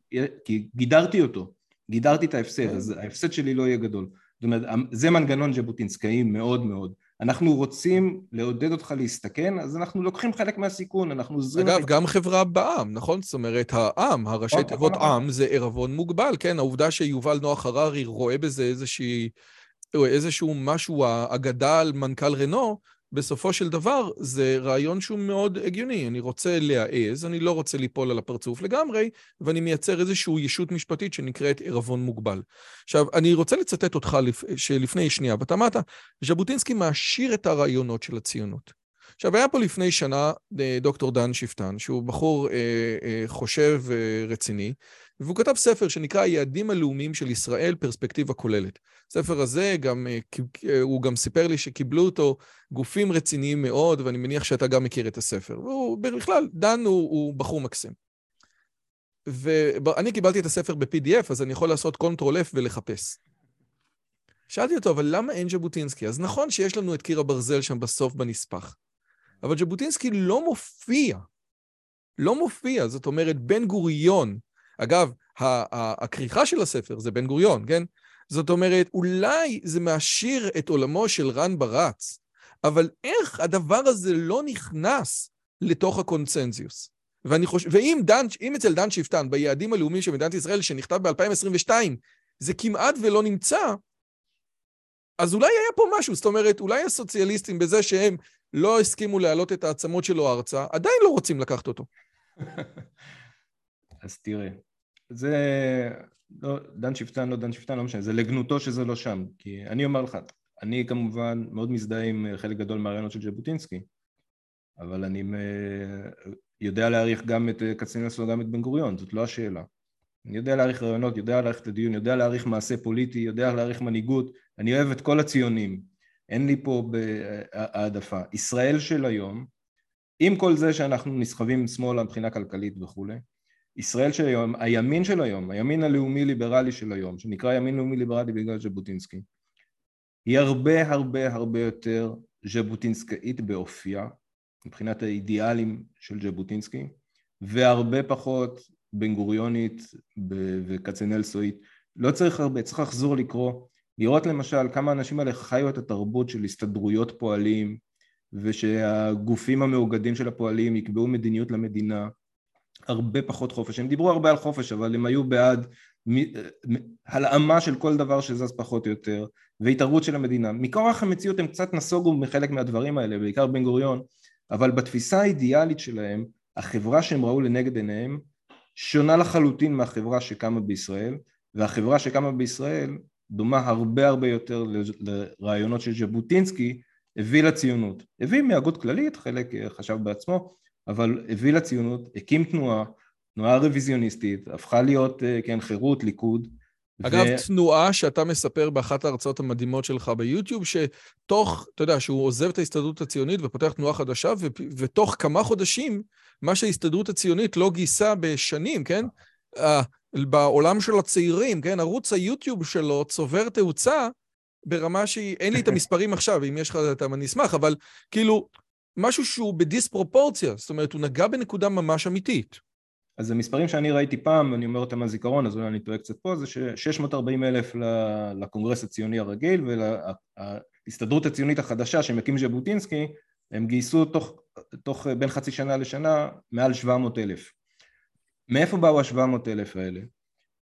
כי גידרתי אותו, גידרתי את ההפסד, אז ההפסד שלי לא יהיה גדול. זאת אומרת, זה מנגנון ז'בוטינסקאי מאוד מאוד. אנחנו רוצים לעודד אותך להסתכן, אז אנחנו לוקחים חלק מהסיכון, אנחנו עוזרים... אגב, גם חברה בעם, נכון? זאת אומרת, העם, הראשי נכון, תיבות נכון. עם, זה עירבון מוגבל, כן? העובדה שיובל נוח הררי רואה בזה איזושהי, איזשהו משהו, אגדה על מנכ"ל רנו, בסופו של דבר זה רעיון שהוא מאוד הגיוני. אני רוצה להעז, אני לא רוצה ליפול על הפרצוף לגמרי, ואני מייצר איזושהי ישות משפטית שנקראת עירבון מוגבל. עכשיו, אני רוצה לצטט אותך לפ... שלפני שנייה, ואתה אמרת, ז'בוטינסקי מעשיר את הרעיונות של הציונות. עכשיו, היה פה לפני שנה אה, דוקטור דן שפטן, שהוא בחור אה, אה, חושב אה, רציני, והוא כתב ספר שנקרא היעדים הלאומיים של ישראל, פרספקטיבה כוללת. הספר הזה, גם, אה, הוא גם סיפר לי שקיבלו אותו גופים רציניים מאוד, ואני מניח שאתה גם מכיר את הספר. והוא בכלל, דן הוא, הוא בחור מקסים. ואני קיבלתי את הספר ב-PDF, אז אני יכול לעשות control-F ולחפש. שאלתי אותו, אבל למה אין ז'בוטינסקי? אז נכון שיש לנו את קיר הברזל שם בסוף בנספח, אבל ז'בוטינסקי לא מופיע. לא מופיע, זאת אומרת, בן גוריון, אגב, הכריכה של הספר זה בן גוריון, כן? זאת אומרת, אולי זה מעשיר את עולמו של רן ברץ, אבל איך הדבר הזה לא נכנס לתוך הקונצנזיוס? ואני חושב, ואם דן, אם אצל דן שפטן, ביעדים הלאומיים של מדינת ישראל, שנכתב ב-2022, זה כמעט ולא נמצא, אז אולי היה פה משהו, זאת אומרת, אולי הסוציאליסטים בזה שהם לא הסכימו להעלות את העצמות שלו ארצה, עדיין לא רוצים לקחת אותו. אז תראה, זה לא, דן שפטן, לא דן שפטן, לא משנה, זה לגנותו שזה לא שם. כי אני אומר לך, אני כמובן מאוד מזדהה עם חלק גדול מהרעיונות של ז'בוטינסקי, אבל אני יודע להעריך גם את קצינס וגם את בן גוריון, זאת לא השאלה. אני יודע להעריך רעיונות, יודע להעריך את הדיון, יודע להעריך מעשה פוליטי, יודע להעריך מנהיגות, אני אוהב את כל הציונים, אין לי פה העדפה. ישראל של היום, עם כל זה שאנחנו נסחבים שמאלה מבחינה כלכלית וכולי, ישראל של היום, הימין של היום, הימין הלאומי ליברלי של היום, שנקרא ימין לאומי ליברלי בגלל ז'בוטינסקי, היא הרבה הרבה הרבה יותר ז'בוטינסקאית באופייה, מבחינת האידיאלים של ז'בוטינסקי, והרבה פחות בן גוריונית וכצנלסואית. לא צריך הרבה, צריך לחזור לקרוא לראות למשל כמה האנשים האלה חיו את התרבות של הסתדרויות פועלים ושהגופים המאוגדים של הפועלים יקבעו מדיניות למדינה הרבה פחות חופש, הם דיברו הרבה על חופש אבל הם היו בעד הלאמה של כל דבר שזז פחות או יותר והתערבות של המדינה. מכורח המציאות הם קצת נסוגו מחלק מהדברים האלה, בעיקר בן גוריון, אבל בתפיסה האידיאלית שלהם, החברה שהם ראו לנגד עיניהם שונה לחלוטין מהחברה שקמה בישראל, והחברה שקמה בישראל דומה הרבה הרבה יותר לרעיונות של ז'בוטינסקי, הביא לציונות. הביא מהגות כללית, חלק חשב בעצמו, אבל הביא לציונות, הקים תנועה, תנועה רוויזיוניסטית, הפכה להיות, אה, כן, חירות, ליכוד. אגב, ו... תנועה שאתה מספר באחת ההרצאות המדהימות שלך ביוטיוב, שתוך, אתה יודע, שהוא עוזב את ההסתדרות הציונית ופותח תנועה חדשה, ו... ותוך כמה חודשים, מה שההסתדרות הציונית לא גייסה בשנים, כן? Uh, בעולם של הצעירים, כן? ערוץ היוטיוב שלו צובר תאוצה ברמה שהיא, אין לי את המספרים עכשיו, אם יש לך אותם אני אשמח, אבל כאילו, משהו שהוא בדיספרופורציה, זאת אומרת, הוא נגע בנקודה ממש אמיתית. אז המספרים שאני ראיתי פעם, ואני אומר אותם מהזיכרון, אז אולי אני טועה קצת פה, זה ש-640 אלף לקונגרס הציוני הרגיל ולהסתדרות הציונית החדשה שמקים ז'בוטינסקי, הם גייסו תוך, תוך בין חצי שנה לשנה מעל 700 אלף. מאיפה באו ה-700 אלף האלה?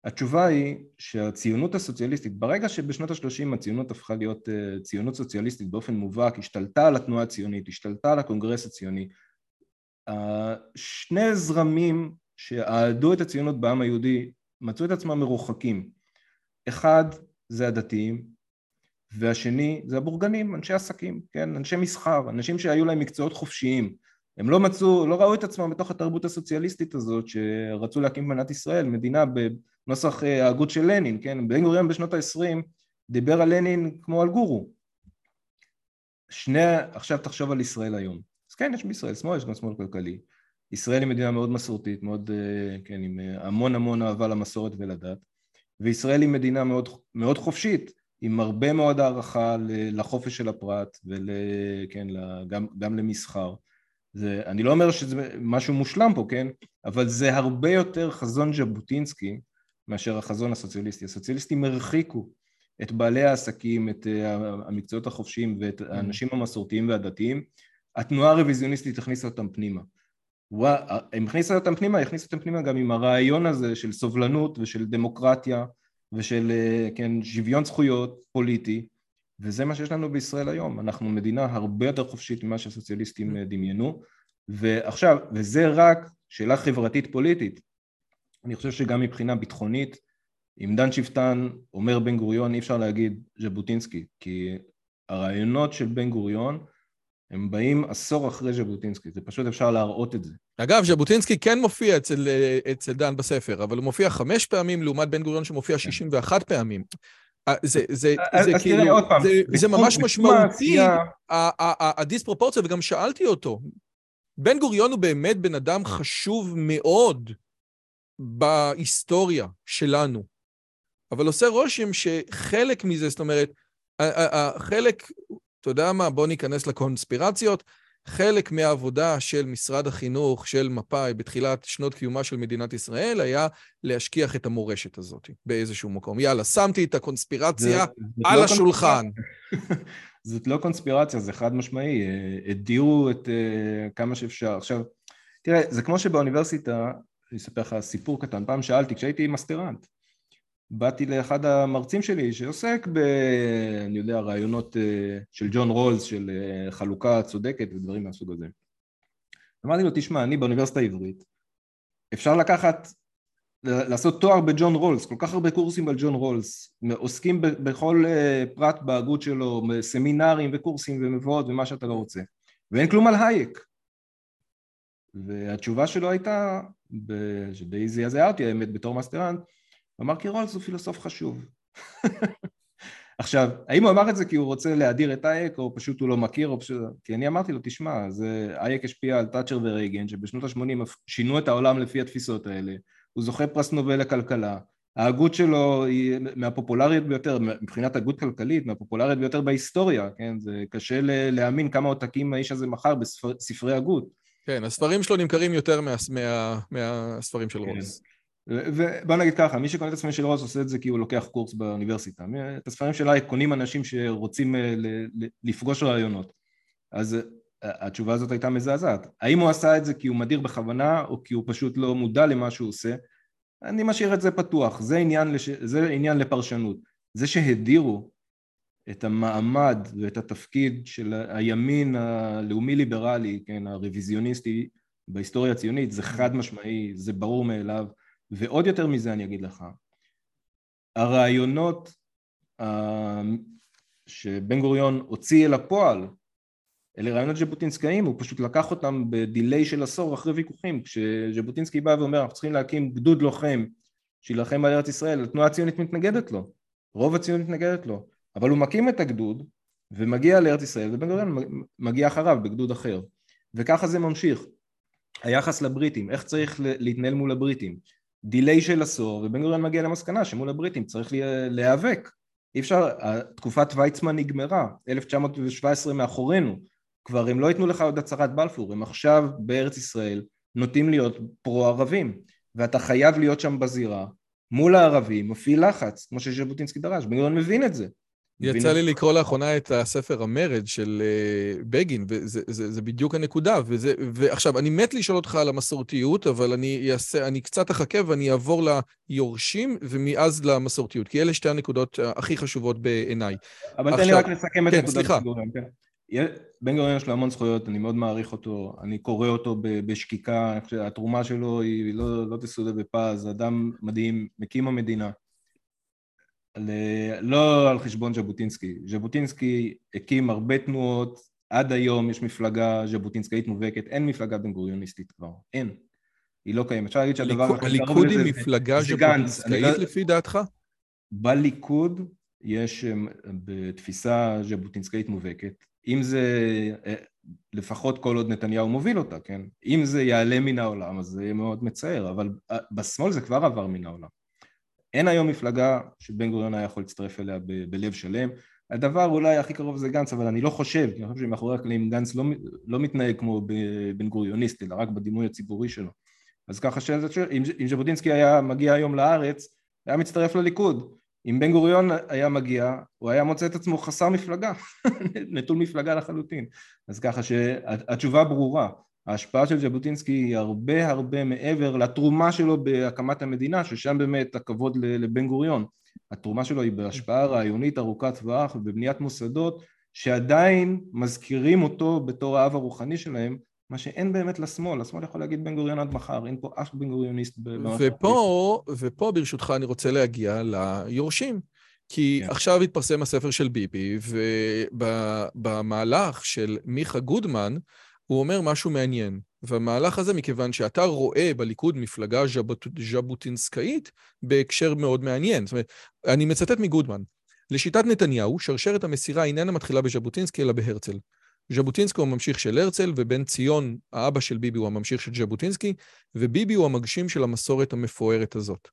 התשובה היא שהציונות הסוציאליסטית, ברגע שבשנות ה-30 הציונות הפכה להיות אה, ציונות סוציאליסטית באופן מובהק, השתלטה על התנועה הציונית, השתלטה על הקונגרס הציוני, שני זרמים שאהדו את הציונות בעם היהודי מצאו את עצמם מרוחקים. אחד זה הדתיים, והשני זה הבורגנים, אנשי עסקים, כן, אנשי מסחר, אנשים שהיו להם מקצועות חופשיים. הם לא מצאו, לא ראו את עצמם בתוך התרבות הסוציאליסטית הזאת שרצו להקים במדינת ישראל, מדינה בנוסח אה, ההגות של לנין, כן, בן גוריון בשנות ה-20 דיבר על לנין כמו על גורו. שני, עכשיו תחשוב על ישראל היום. אז כן, יש בישראל שמאל, יש גם שמאל כלכלי. ישראל היא מדינה מאוד מסורתית, מאוד, אה, כן, עם אה, המון המון אהבה למסורת ולדת, וישראל היא מדינה מאוד, מאוד חופשית, עם הרבה מאוד הערכה לחופש של הפרט וכן, גם, גם למסחר. זה, אני לא אומר שזה משהו מושלם פה, כן? אבל זה הרבה יותר חזון ז'בוטינסקי מאשר החזון הסוציאליסטי. הסוציאליסטים הרחיקו את בעלי העסקים, את אה, המקצועות החופשיים ואת mm. האנשים המסורתיים והדתיים. התנועה הרוויזיוניסטית הכניסה אותם פנימה. הם הכניסו אותם פנימה, הכניסו אותם פנימה גם עם הרעיון הזה של סובלנות ושל דמוקרטיה ושל אה, כן, שוויון זכויות פוליטי וזה מה שיש לנו בישראל היום, אנחנו מדינה הרבה יותר חופשית ממה שהסוציאליסטים אה, דמיינו ועכשיו, וזה רק שאלה חברתית פוליטית, אני חושב שגם מבחינה ביטחונית, אם דן שפטן אומר בן גוריון אי אפשר להגיד ז'בוטינסקי כי הרעיונות של בן גוריון הם באים עשור אחרי ז'בוטינסקי, זה פשוט אפשר להראות את זה. אגב, ז'בוטינסקי כן מופיע אצל, אצל דן בספר, אבל הוא מופיע חמש פעמים לעומת בן גוריון שמופיע 61 כן. פעמים. אה, זה, זה, אז, זה אז כאילו, תראה עוד פעם, זה, זה ממש משמעותי, הדיספרופורציה, וגם שאלתי אותו. בן גוריון הוא באמת בן אדם חשוב מאוד בהיסטוריה שלנו, אבל עושה רושם שחלק מזה, זאת אומרת, חלק אתה יודע מה? בוא ניכנס לקונספירציות. חלק מהעבודה של משרד החינוך, של מפא"י, בתחילת שנות קיומה של מדינת ישראל, היה להשכיח את המורשת הזאת באיזשהו מקום. יאללה, שמתי את הקונספירציה זה, על לא השולחן. זאת לא קונספירציה, זה חד משמעי. אה, הדירו את uh, כמה שאפשר. עכשיו, תראה, זה כמו שבאוניברסיטה, אני אספר לך סיפור קטן, פעם שאלתי, כשהייתי מסטרנט, באתי לאחד המרצים שלי שעוסק ב... אני יודע, רעיונות אה, של ג'ון רולס, של אה, חלוקה צודקת ודברים מהסוג הזה. אמרתי לו, תשמע, אני באוניברסיטה העברית, אפשר לקחת, לעשות תואר בג'ון רולס, כל כך הרבה קורסים על ג'ון רולס, עוסקים בכל אה, פרט בהגות שלו, סמינרים וקורסים ומבואות ומה שאתה לא רוצה, ואין כלום על הייק. והתשובה שלו הייתה, שדי זעזעה אותי האמת בתור מאסטרנט, אמר כי רולס הוא פילוסוף חשוב. עכשיו, האם הוא אמר את זה כי הוא רוצה להדיר את הייק, או פשוט הוא לא מכיר, או פשוט... כי אני אמרתי לו, תשמע, זה... הייק השפיע על תאצ'ר ורייגן, שבשנות ה-80 שינו את העולם לפי התפיסות האלה, הוא זוכה פרס נובל לכלכלה, ההגות שלו היא מהפופולריות ביותר, מבחינת הגות כלכלית, מהפופולריות ביותר בהיסטוריה, כן? זה קשה להאמין כמה עותקים האיש הזה מכר בספרי הגות. כן, הספרים שלו נמכרים יותר מה, מה, מהספרים של כן. רולס. ובוא נגיד ככה, מי שקונה את הספרים של רוס עושה את זה כי הוא לוקח קורס באוניברסיטה. את הספרים שלה קונים אנשים שרוצים אה, לפגוש רעיונות. אז אה, התשובה הזאת הייתה מזעזעת. האם הוא עשה את זה כי הוא מדיר בכוונה או כי הוא פשוט לא מודע למה שהוא עושה? אני משאיר את זה פתוח, זה עניין, לש... זה עניין לפרשנות. זה שהדירו את המעמד ואת התפקיד של הימין הלאומי-ליברלי, כן, הרוויזיוניסטי בהיסטוריה הציונית, זה חד משמעי, זה ברור מאליו, ועוד יותר מזה אני אגיד לך, הרעיונות שבן גוריון הוציא אל הפועל, אלה רעיונות ז'בוטינסקאיים, הוא פשוט לקח אותם בדיליי של עשור אחרי ויכוחים, כשז'בוטינסקי בא ואומר אנחנו צריכים להקים גדוד לוחם שיילחם על ארץ ישראל, התנועה הציונית מתנגדת לו, רוב הציונית מתנגדת לו, אבל הוא מקים את הגדוד ומגיע לארץ ישראל ובן גוריון מגיע אחריו בגדוד אחר וככה זה ממשיך. היחס לבריטים, איך צריך להתנהל מול הבריטים דיליי של עשור ובן גוריון מגיע למסקנה שמול הבריטים צריך להיאבק. אי אפשר, תקופת ויצמן נגמרה, 1917 מאחורינו. כבר הם לא ייתנו לך עוד הצהרת בלפור, הם עכשיו בארץ ישראל נוטים להיות פרו-ערבים ואתה חייב להיות שם בזירה. מול הערבים, מפעיל לחץ, כמו שז'בוטינסקי דרש, בן גוריון מבין את זה יצא לי לקרוא לאחרונה את הספר המרד של uh, בגין, וזה זה, זה בדיוק הנקודה. וזה, ועכשיו, אני מת לשאול אותך על המסורתיות, אבל אני, אעשה, אני קצת אחכה ואני אעבור ליורשים, ומאז למסורתיות, כי אלה שתי הנקודות הכי חשובות בעיניי. אבל תן לי רק לסכם את כן, גוריון. כן. בן גוריון יש לו המון זכויות, אני מאוד מעריך אותו, אני קורא אותו בשקיקה, התרומה שלו היא לא, לא תסודה בפז, אדם מדהים, מקים המדינה. לא על חשבון ז'בוטינסקי. ז'בוטינסקי הקים הרבה תנועות, עד היום יש מפלגה ז'בוטינסקאית מובהקת, אין מפלגה בן גוריוניסטית כבר, אין. היא לא קיימת. אפשר להגיד שהדבר... הליכוד היא מפלגה ז'בוטינסקאית לא- לפי דעתך? בליכוד יש אמ, בתפיסה ז'בוטינסקאית מובהקת. אם זה, אה, לפחות כל עוד נתניהו מוביל אותה, כן? אם זה יעלה מן העולם, אז זה יהיה מאוד מצער, אבל אה, בשמאל זה כבר עבר מן העולם. אין היום מפלגה שבן גוריון היה יכול להצטרף אליה ב- בלב שלם. הדבר אולי הכי קרוב זה גנץ, אבל אני לא חושב, כי אני חושב שמאחורי הקלעים גנץ לא, לא מתנהג כמו בן גוריוניסט, אלא רק בדימוי הציבורי שלו. אז ככה שאם ז'בוטינסקי היה מגיע היום לארץ, היה מצטרף לליכוד. אם בן גוריון היה מגיע, הוא היה מוצא את עצמו חסר מפלגה, נטול מפלגה לחלוטין. אז ככה שהתשובה ברורה, ההשפעה של ז'בוטינסקי היא הרבה הרבה מעבר לתרומה שלו בהקמת המדינה, ששם באמת הכבוד לבן גוריון. התרומה שלו היא בהשפעה רעיונית ארוכת טווח ובבניית מוסדות שעדיין מזכירים אותו בתור האב הרוחני שלהם, מה שאין באמת לשמאל, השמאל יכול להגיד בן גוריון עד מחר, אין פה אף בן גוריוניסט. ופה, ופה ברשותך אני רוצה להגיע ליורשים. כי כן. עכשיו התפרסם הספר של ביבי, ובמהלך של מיכה גודמן, הוא אומר משהו מעניין. והמהלך הזה, מכיוון שאתה רואה בליכוד מפלגה ז'בוט, ז'בוטינסקאית בהקשר מאוד מעניין. זאת אומרת, אני מצטט מגודמן. לשיטת נתניהו, שרשרת המסירה איננה מתחילה בז'בוטינסקי אלא בהרצל. ז'בוטינסקי הוא הממשיך של הרצל, ובן ציון, האבא של ביבי, הוא הממשיך של ז'בוטינסקי, וביבי הוא המגשים של המסורת המפוארת הזאת.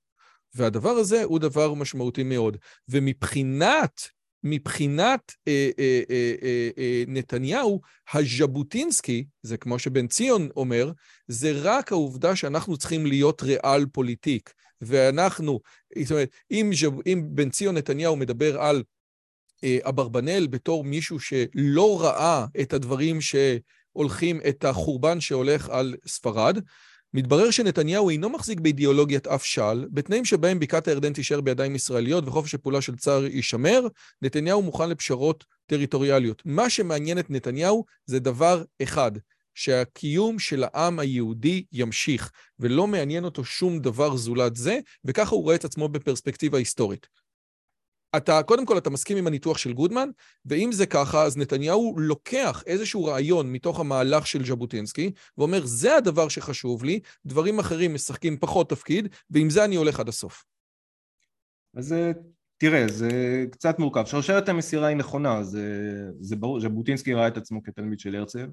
והדבר הזה הוא דבר משמעותי מאוד. ומבחינת מבחינת אה, אה, אה, אה, אה, נתניהו, הז'בוטינסקי, זה כמו שבן ציון אומר, זה רק העובדה שאנחנו צריכים להיות ריאל פוליטיק. ואנחנו, זאת אומרת, אם, ז'ב, אם בן ציון נתניהו מדבר על אה, אברבנאל בתור מישהו שלא ראה את הדברים שהולכים, את החורבן שהולך על ספרד, מתברר שנתניהו אינו מחזיק באידיאולוגיית אף שעל, בתנאים שבהם בקעת הירדן תישאר בידיים ישראליות וחופש הפעולה של צה"ל יישמר, נתניהו מוכן לפשרות טריטוריאליות. מה שמעניין את נתניהו זה דבר אחד, שהקיום של העם היהודי ימשיך, ולא מעניין אותו שום דבר זולת זה, וככה הוא רואה את עצמו בפרספקטיבה היסטורית. אתה, קודם כל, אתה מסכים עם הניתוח של גודמן, ואם זה ככה, אז נתניהו לוקח איזשהו רעיון מתוך המהלך של ז'בוטינסקי, ואומר, זה הדבר שחשוב לי, דברים אחרים משחקים פחות תפקיד, ועם זה אני הולך עד הסוף. אז אה, תראה, זה קצת מורכב. שרשרת המסירה היא נכונה, זה, זה ברור, ז'בוטינסקי ראה את עצמו כתלמיד של הרצל,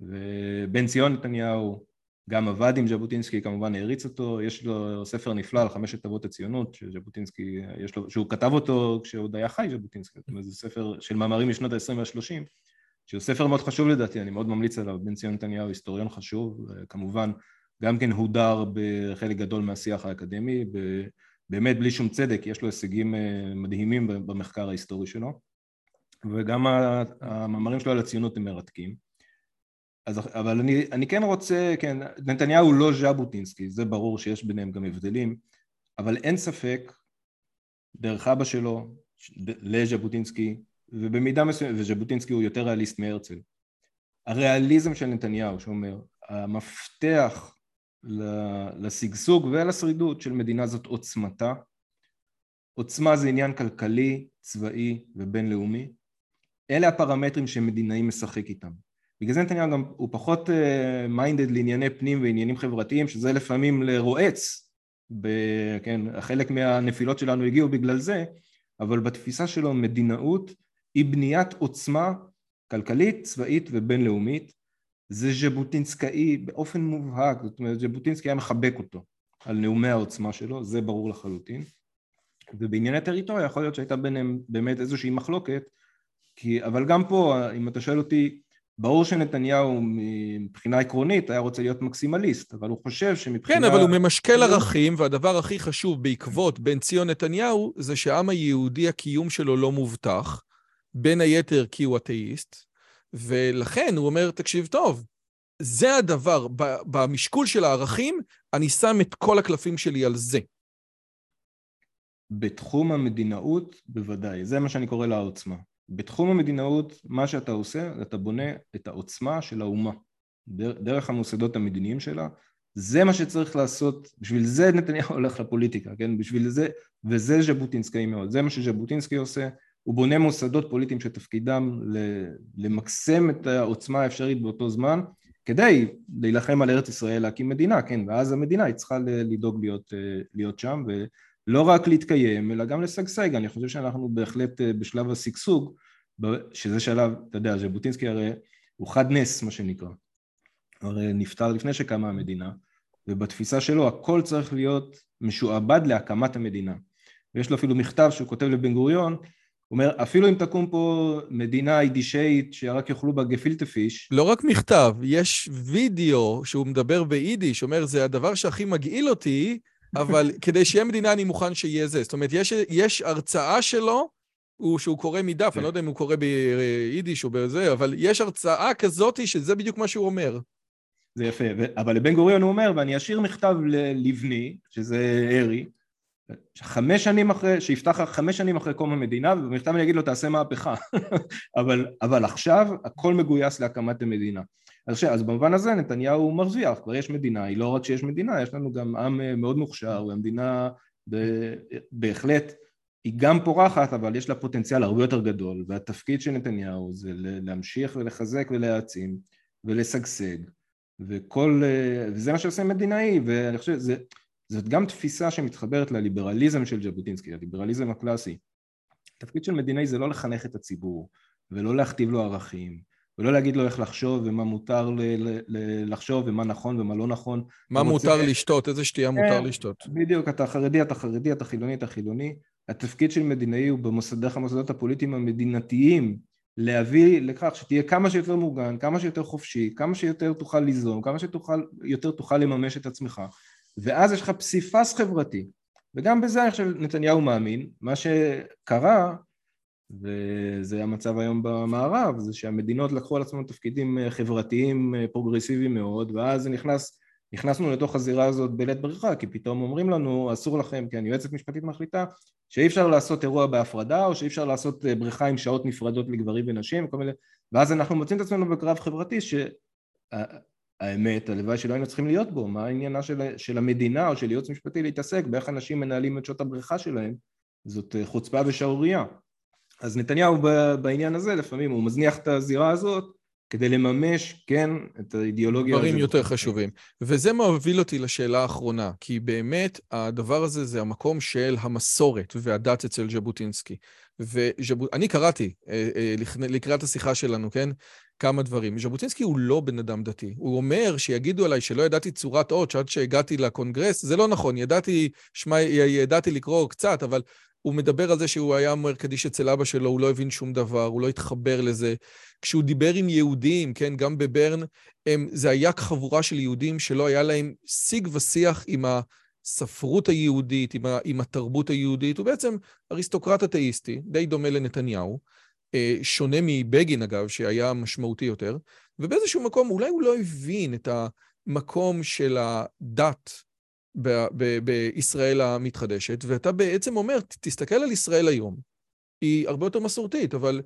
ובן ציון נתניהו גם עבד עם ז'בוטינסקי, כמובן העריץ אותו, יש לו ספר נפלא על חמשת אבות הציונות, שז'בוטינסקי, יש לו, שהוא כתב אותו כשעוד היה חי ז'בוטינסקי, זאת אומרת זה ספר של מאמרים משנות ה-20 וה-30, שהוא ספר מאוד חשוב לדעתי, אני מאוד ממליץ עליו, בן ציון נתניהו היסטוריון חשוב, כמובן גם כן הודר בחלק גדול מהשיח האקדמי, באמת בלי שום צדק, יש לו הישגים מדהימים במחקר ההיסטורי שלו, וגם המאמרים שלו על הציונות הם מרתקים. אז, אבל אני, אני כן רוצה, כן, נתניהו לא ז'בוטינסקי, זה ברור שיש ביניהם גם הבדלים, אבל אין ספק, דרך אבא שלו, לז'בוטינסקי, ובמידה מסוימת, וז'בוטינסקי הוא יותר ריאליסט מהרצל. הריאליזם של נתניהו שאומר, המפתח לשגשוג ולשרידות של מדינה זאת עוצמתה. עוצמה זה עניין כלכלי, צבאי ובינלאומי. אלה הפרמטרים שמדינאי משחק איתם. בגלל זה נתניהו גם, הוא פחות מיינדד uh, לענייני פנים ועניינים חברתיים, שזה לפעמים לרועץ, ב, כן, חלק מהנפילות שלנו הגיעו בגלל זה, אבל בתפיסה שלו מדינאות היא בניית עוצמה כלכלית, צבאית ובינלאומית. זה ז'בוטינסקאי באופן מובהק, זאת אומרת ז'בוטינסקי היה מחבק אותו על נאומי העוצמה שלו, זה ברור לחלוטין. ובענייני טריטוריה יכול להיות שהייתה ביניהם באמת איזושהי מחלוקת, כי, אבל גם פה, אם אתה שואל אותי, ברור שנתניהו מבחינה עקרונית היה רוצה להיות מקסימליסט, אבל הוא חושב שמבחינה... כן, אבל הוא ממשקל ערכים, והדבר הכי חשוב בעקבות בן ציון נתניהו, זה שהעם היהודי, הקיום שלו לא מובטח, בין היתר כי הוא אתאיסט, ולכן הוא אומר, תקשיב טוב, זה הדבר, במשקול של הערכים, אני שם את כל הקלפים שלי על זה. בתחום המדינאות, בוודאי. זה מה שאני קורא לה העוצמה. בתחום המדינאות, מה שאתה עושה, אתה בונה את העוצמה של האומה. דרך המוסדות המדיניים שלה. זה מה שצריך לעשות, בשביל זה נתניהו הולך לפוליטיקה, כן? בשביל זה, וזה ז'בוטינסקי מאוד. זה מה שז'בוטינסקי עושה. הוא בונה מוסדות פוליטיים שתפקידם למקסם את העוצמה האפשרית באותו זמן כדי להילחם על ארץ ישראל להקים מדינה, כן, ואז המדינה היא צריכה לדאוג להיות, להיות שם ולא רק להתקיים אלא גם לשגשג, אני חושב שאנחנו בהחלט בשלב השגשוג שזה שלב, אתה יודע, ז'בוטינסקי הרי הוא חד נס מה שנקרא, הרי נפטר לפני שקמה המדינה ובתפיסה שלו הכל צריך להיות משועבד להקמת המדינה. ויש לו אפילו מכתב שהוא כותב לבן גוריון הוא אומר, אפילו אם תקום פה מדינה יידישאית שרק יאכלו בה גפילטה פיש... לא רק מכתב, יש וידאו שהוא מדבר ביידיש, אומר, זה הדבר שהכי מגעיל אותי, אבל כדי שיהיה מדינה אני מוכן שיהיה זה. זאת אומרת, יש, יש הרצאה שלו, הוא, שהוא קורא מדף, אני לא יודע אם הוא קורא ביידיש או בזה, אבל יש הרצאה כזאת שזה בדיוק מה שהוא אומר. זה יפה, אבל לבן גוריון הוא אומר, ואני אשאיר מכתב ללבני, שזה ארי, חמש שנים אחרי, שיפתח חמש שנים אחרי קום המדינה ובמכתב אני אגיד לו תעשה מהפכה אבל, אבל עכשיו הכל מגויס להקמת המדינה אז, ש... אז במובן הזה נתניהו מרוויח, כבר יש מדינה, היא לא רק שיש מדינה, יש לנו גם עם אה, מאוד מוכשר והמדינה ב... בהחלט היא גם פורחת אבל יש לה פוטנציאל הרבה יותר גדול והתפקיד של נתניהו זה להמשיך ולחזק ולהעצים ולשגשג וכל, אה, וזה מה שעושה מדינאי ואני חושב שזה זאת גם תפיסה שמתחברת לליברליזם של ז'בוטינסקי, הליברליזם הקלאסי. התפקיד של מדינאי זה לא לחנך את הציבור, ולא להכתיב לו ערכים, ולא להגיד לו איך לחשוב, ומה מותר ל- ל- ל- לחשוב, ומה נכון ומה לא נכון. מה מותר רוצה... לשתות, איזה שתייה מותר כן, לשתות. בדיוק, אתה חרדי, אתה חרדי, אתה חילוני, אתה חילוני. התפקיד של מדינאי הוא במוסד, דרך המוסדות הפוליטיים המדינתיים, להביא לכך שתהיה כמה שיותר מוגן, כמה שיותר חופשי, כמה שיותר תוכל ליזום, כמה שיותר תוכל לממש את עצמך. ואז יש לך פסיפס חברתי, וגם בזה אני חושב נתניהו מאמין, מה שקרה, וזה המצב היום במערב, זה שהמדינות לקחו על עצמם תפקידים חברתיים פרוגרסיביים מאוד, ואז נכנס, נכנסנו לתוך הזירה הזאת בלית ברירה, כי פתאום אומרים לנו, אסור לכם, כן, יועצת משפטית מחליטה, שאי אפשר לעשות אירוע בהפרדה, או שאי אפשר לעשות בריכה עם שעות נפרדות לגברים ונשים, וכל מיני, ואז אנחנו מוצאים את עצמנו בקרב חברתי, ש... האמת, הלוואי שלא היינו צריכים להיות בו, מה העניינה של, של המדינה או של ייעוץ משפטי להתעסק באיך אנשים מנהלים את שעות הבריכה שלהם, זאת אה, חוצפה ושערורייה. אז נתניהו בעניין הזה לפעמים הוא מזניח את הזירה הזאת כדי לממש, כן, את האידיאולוגיה הזאת. דברים יותר חשובים. וזה מוביל אותי לשאלה האחרונה, כי באמת הדבר הזה זה המקום של המסורת והדת אצל ז'בוטינסקי. ואני קראתי אה, אה, לקראת השיחה שלנו, כן? כמה דברים. ז'בוטינסקי הוא לא בן אדם דתי. הוא אומר שיגידו עליי שלא ידעתי צורת אות שעד שהגעתי לקונגרס, זה לא נכון, ידעתי, שמה, ידעתי לקרוא קצת, אבל הוא מדבר על זה שהוא היה אומר קדיש אצל אבא שלו, הוא לא הבין שום דבר, הוא לא התחבר לזה. כשהוא דיבר עם יהודים, כן, גם בברן, הם, זה היה חבורה של יהודים שלא היה להם שיג ושיח עם הספרות היהודית, עם, ה, עם התרבות היהודית. הוא בעצם אריסטוקרט אתאיסטי, די דומה לנתניהו, אה, שונה מבגין אגב, שהיה משמעותי יותר, ובאיזשהו מקום אולי הוא לא הבין את המקום של הדת ב- ב- בישראל המתחדשת, ואתה בעצם אומר, תסתכל על ישראל היום, היא הרבה יותר מסורתית, אבל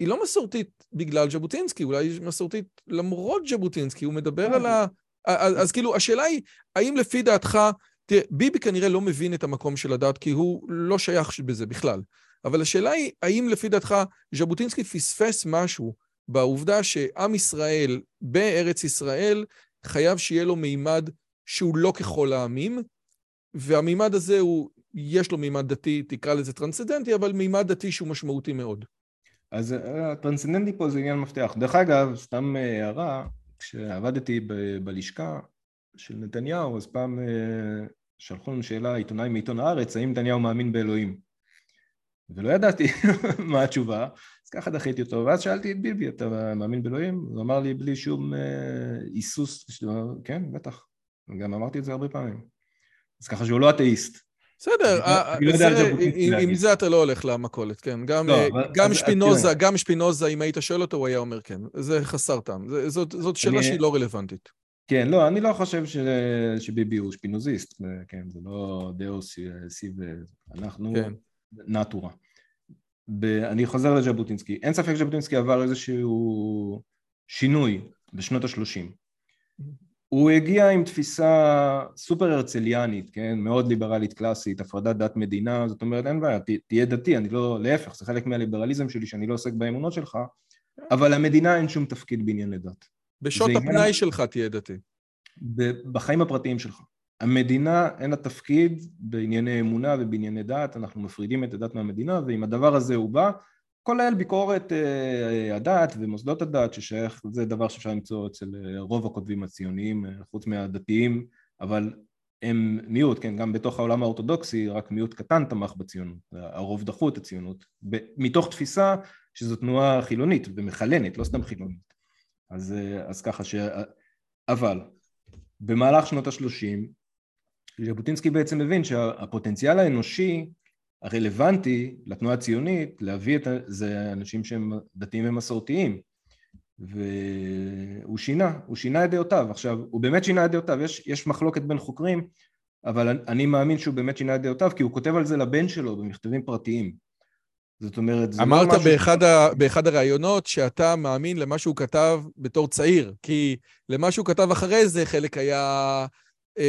היא לא מסורתית בגלל ז'בוטינסקי, אולי היא מסורתית למרות ז'בוטינסקי, הוא מדבר על ה... אז, אז כאילו, השאלה היא, האם לפי דעתך, תראה, ביבי כנראה לא מבין את המקום של הדת, כי הוא לא שייך בזה בכלל. אבל השאלה היא, האם לפי דעתך ז'בוטינסקי פספס משהו בעובדה שעם ישראל בארץ ישראל חייב שיהיה לו מימד שהוא לא ככל העמים, והמימד הזה הוא, יש לו מימד דתי, תקרא לזה טרנסצדנטי, אבל מימד דתי שהוא משמעותי מאוד. אז אה, הטרנסצדנטי פה זה עניין מפתח. דרך אגב, סתם אה, הערה, כשעבדתי ב- בלשכה של נתניהו, אז פעם אה, שלחו לנו שאלה עיתונאי מעיתון הארץ, האם נתניהו מאמין באלוהים? ולא ידעתי מה התשובה, אז ככה דחיתי אותו, ואז שאלתי את ביבי, אתה מאמין באלוהים? הוא אמר לי בלי שום היסוס, כן, בטח. גם אמרתי את זה הרבה פעמים. אז ככה שהוא לא אתאיסט. בסדר, לא עם זה אתה לא הולך למכולת, כן. גם לא, שפינוזה, גם שפינוזה, אם היית שואל אותו, הוא היה אומר כן. זה חסר טעם. זאת שאלה שהיא לא רלוונטית. כן, לא, אני לא חושב שביבי הוא שפינוזיסט, כן, זה לא דאוס סיב, אנחנו כן. נטורה. אני חוזר לז'בוטינסקי. אין ספק שז'בוטינסקי עבר איזשהו שינוי בשנות ה-30. הוא הגיע עם תפיסה סופר הרצליאנית, כן, מאוד ליברלית קלאסית, הפרדת דת מדינה, זאת אומרת אין בעיה, תהיה דתי, אני לא, להפך, זה חלק מהליברליזם שלי שאני לא עוסק באמונות שלך, אבל למדינה אין שום תפקיד בענייני דת. בשעות הפנאי עניין... שלך תהיה דתי. בחיים הפרטיים שלך. המדינה אין לה תפקיד בענייני אמונה ובענייני דת, אנחנו מפרידים את הדת מהמדינה, ואם הדבר הזה הוא בא, כולל ביקורת אה, הדת ומוסדות הדת ששייך, זה דבר שאפשר למצוא אצל אה, רוב הכותבים הציוניים אה, חוץ מהדתיים אבל הם מיעוט, כן, גם בתוך העולם האורתודוקסי רק מיעוט קטן תמך בציונות, הרוב דחו את הציונות מתוך תפיסה שזו תנועה חילונית ומחלנת, לא סתם חילונית. אז, אז ככה ש... אבל במהלך שנות השלושים ז'בוטינסקי בעצם מבין שהפוטנציאל האנושי הרלוונטי לתנועה הציונית להביא את זה אנשים שהם דתיים ומסורתיים והוא שינה, הוא שינה את דעותיו. עכשיו, הוא באמת שינה את דעותיו, יש, יש מחלוקת בין חוקרים, אבל אני מאמין שהוא באמת שינה את דעותיו, כי הוא כותב על זה לבן שלו במכתבים פרטיים. זאת אומרת, זה לא אמרת לא משהו... באחד, ה, באחד הראיונות שאתה מאמין למה שהוא כתב בתור צעיר, כי למה שהוא כתב אחרי זה חלק היה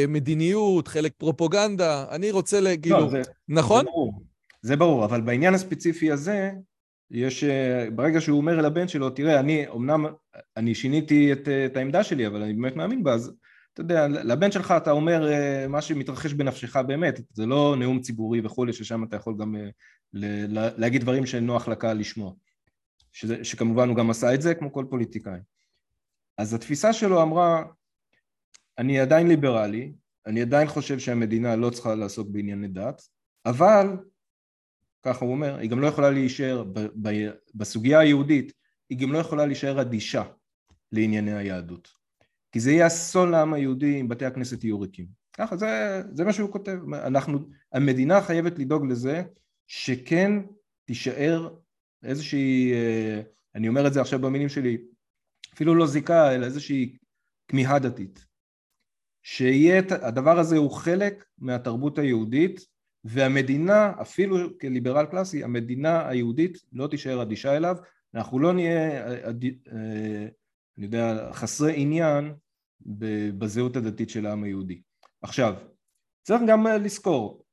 מדיניות, חלק פרופוגנדה, אני רוצה להגיד, לא, זה, נכון? זה ברור, זה ברור, אבל בעניין הספציפי הזה, יש, אה, ברגע שהוא אומר לבן שלו, תראה, אני, אמנם, אני שיניתי את, את העמדה שלי, אבל אני באמת מאמין בה, אז אתה יודע, לבן שלך אתה אומר אה, מה שמתרחש בנפשך באמת, זה לא נאום ציבורי וכולי, ששם אתה יכול גם ל, ל, להגיד דברים שנוח לקהל לשמוע, שזה, שכמובן הוא גם עשה את זה כמו כל פוליטיקאי. אז התפיסה שלו אמרה, אני עדיין ליברלי, אני עדיין חושב שהמדינה לא צריכה לעסוק בענייני דת, אבל, ככה הוא אומר, היא גם לא יכולה להישאר, בסוגיה היהודית, היא גם לא יכולה להישאר אדישה לענייני היהדות. כי זה יהיה אסון לעם היהודי אם בתי הכנסת יהיו ריקים. ככה, זה, זה מה שהוא כותב. אנחנו, המדינה חייבת לדאוג לזה שכן תישאר איזושהי, אה, אני אומר את זה עכשיו במילים שלי, אפילו לא זיקה, אלא איזושהי כמיהה דתית. שיהיה, הדבר הזה הוא חלק מהתרבות היהודית והמדינה, אפילו כליברל קלאסי, המדינה היהודית לא תישאר אדישה אליו, אנחנו לא נהיה, אה, אני יודע, חסרי עניין בזהות הדתית של העם היהודי. עכשיו, צריך גם לזכור,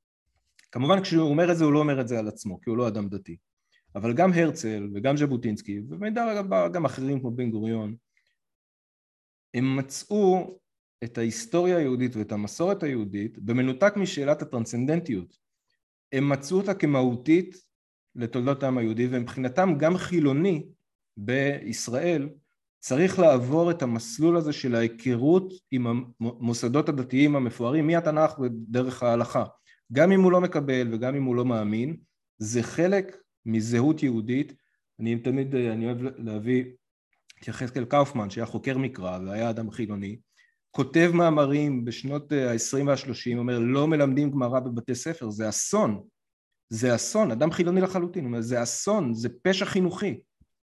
כמובן כשהוא אומר את זה הוא לא אומר את זה על עצמו, כי הוא לא אדם דתי, אבל גם הרצל וגם ז'בוטינסקי ובמידה רבה גם אחרים כמו בן גוריון הם מצאו את ההיסטוריה היהודית ואת המסורת היהודית במנותק משאלת הטרנסצנדנטיות. הם מצאו אותה כמהותית לתולדות העם היהודי ומבחינתם גם חילוני בישראל צריך לעבור את המסלול הזה של ההיכרות עם המוסדות הדתיים המפוארים מהתנ"ך ודרך ההלכה. גם אם הוא לא מקבל וגם אם הוא לא מאמין, זה חלק מזהות יהודית. אני תמיד, אני אוהב להביא את יחזקאל קאופמן שהיה חוקר מקרא והיה אדם חילוני, כותב מאמרים בשנות ה-20 וה-30, אומר לא מלמדים גמרא בבתי ספר, זה אסון, זה אסון, אדם חילוני לחלוטין, אומר זה אסון, זה פשע חינוכי.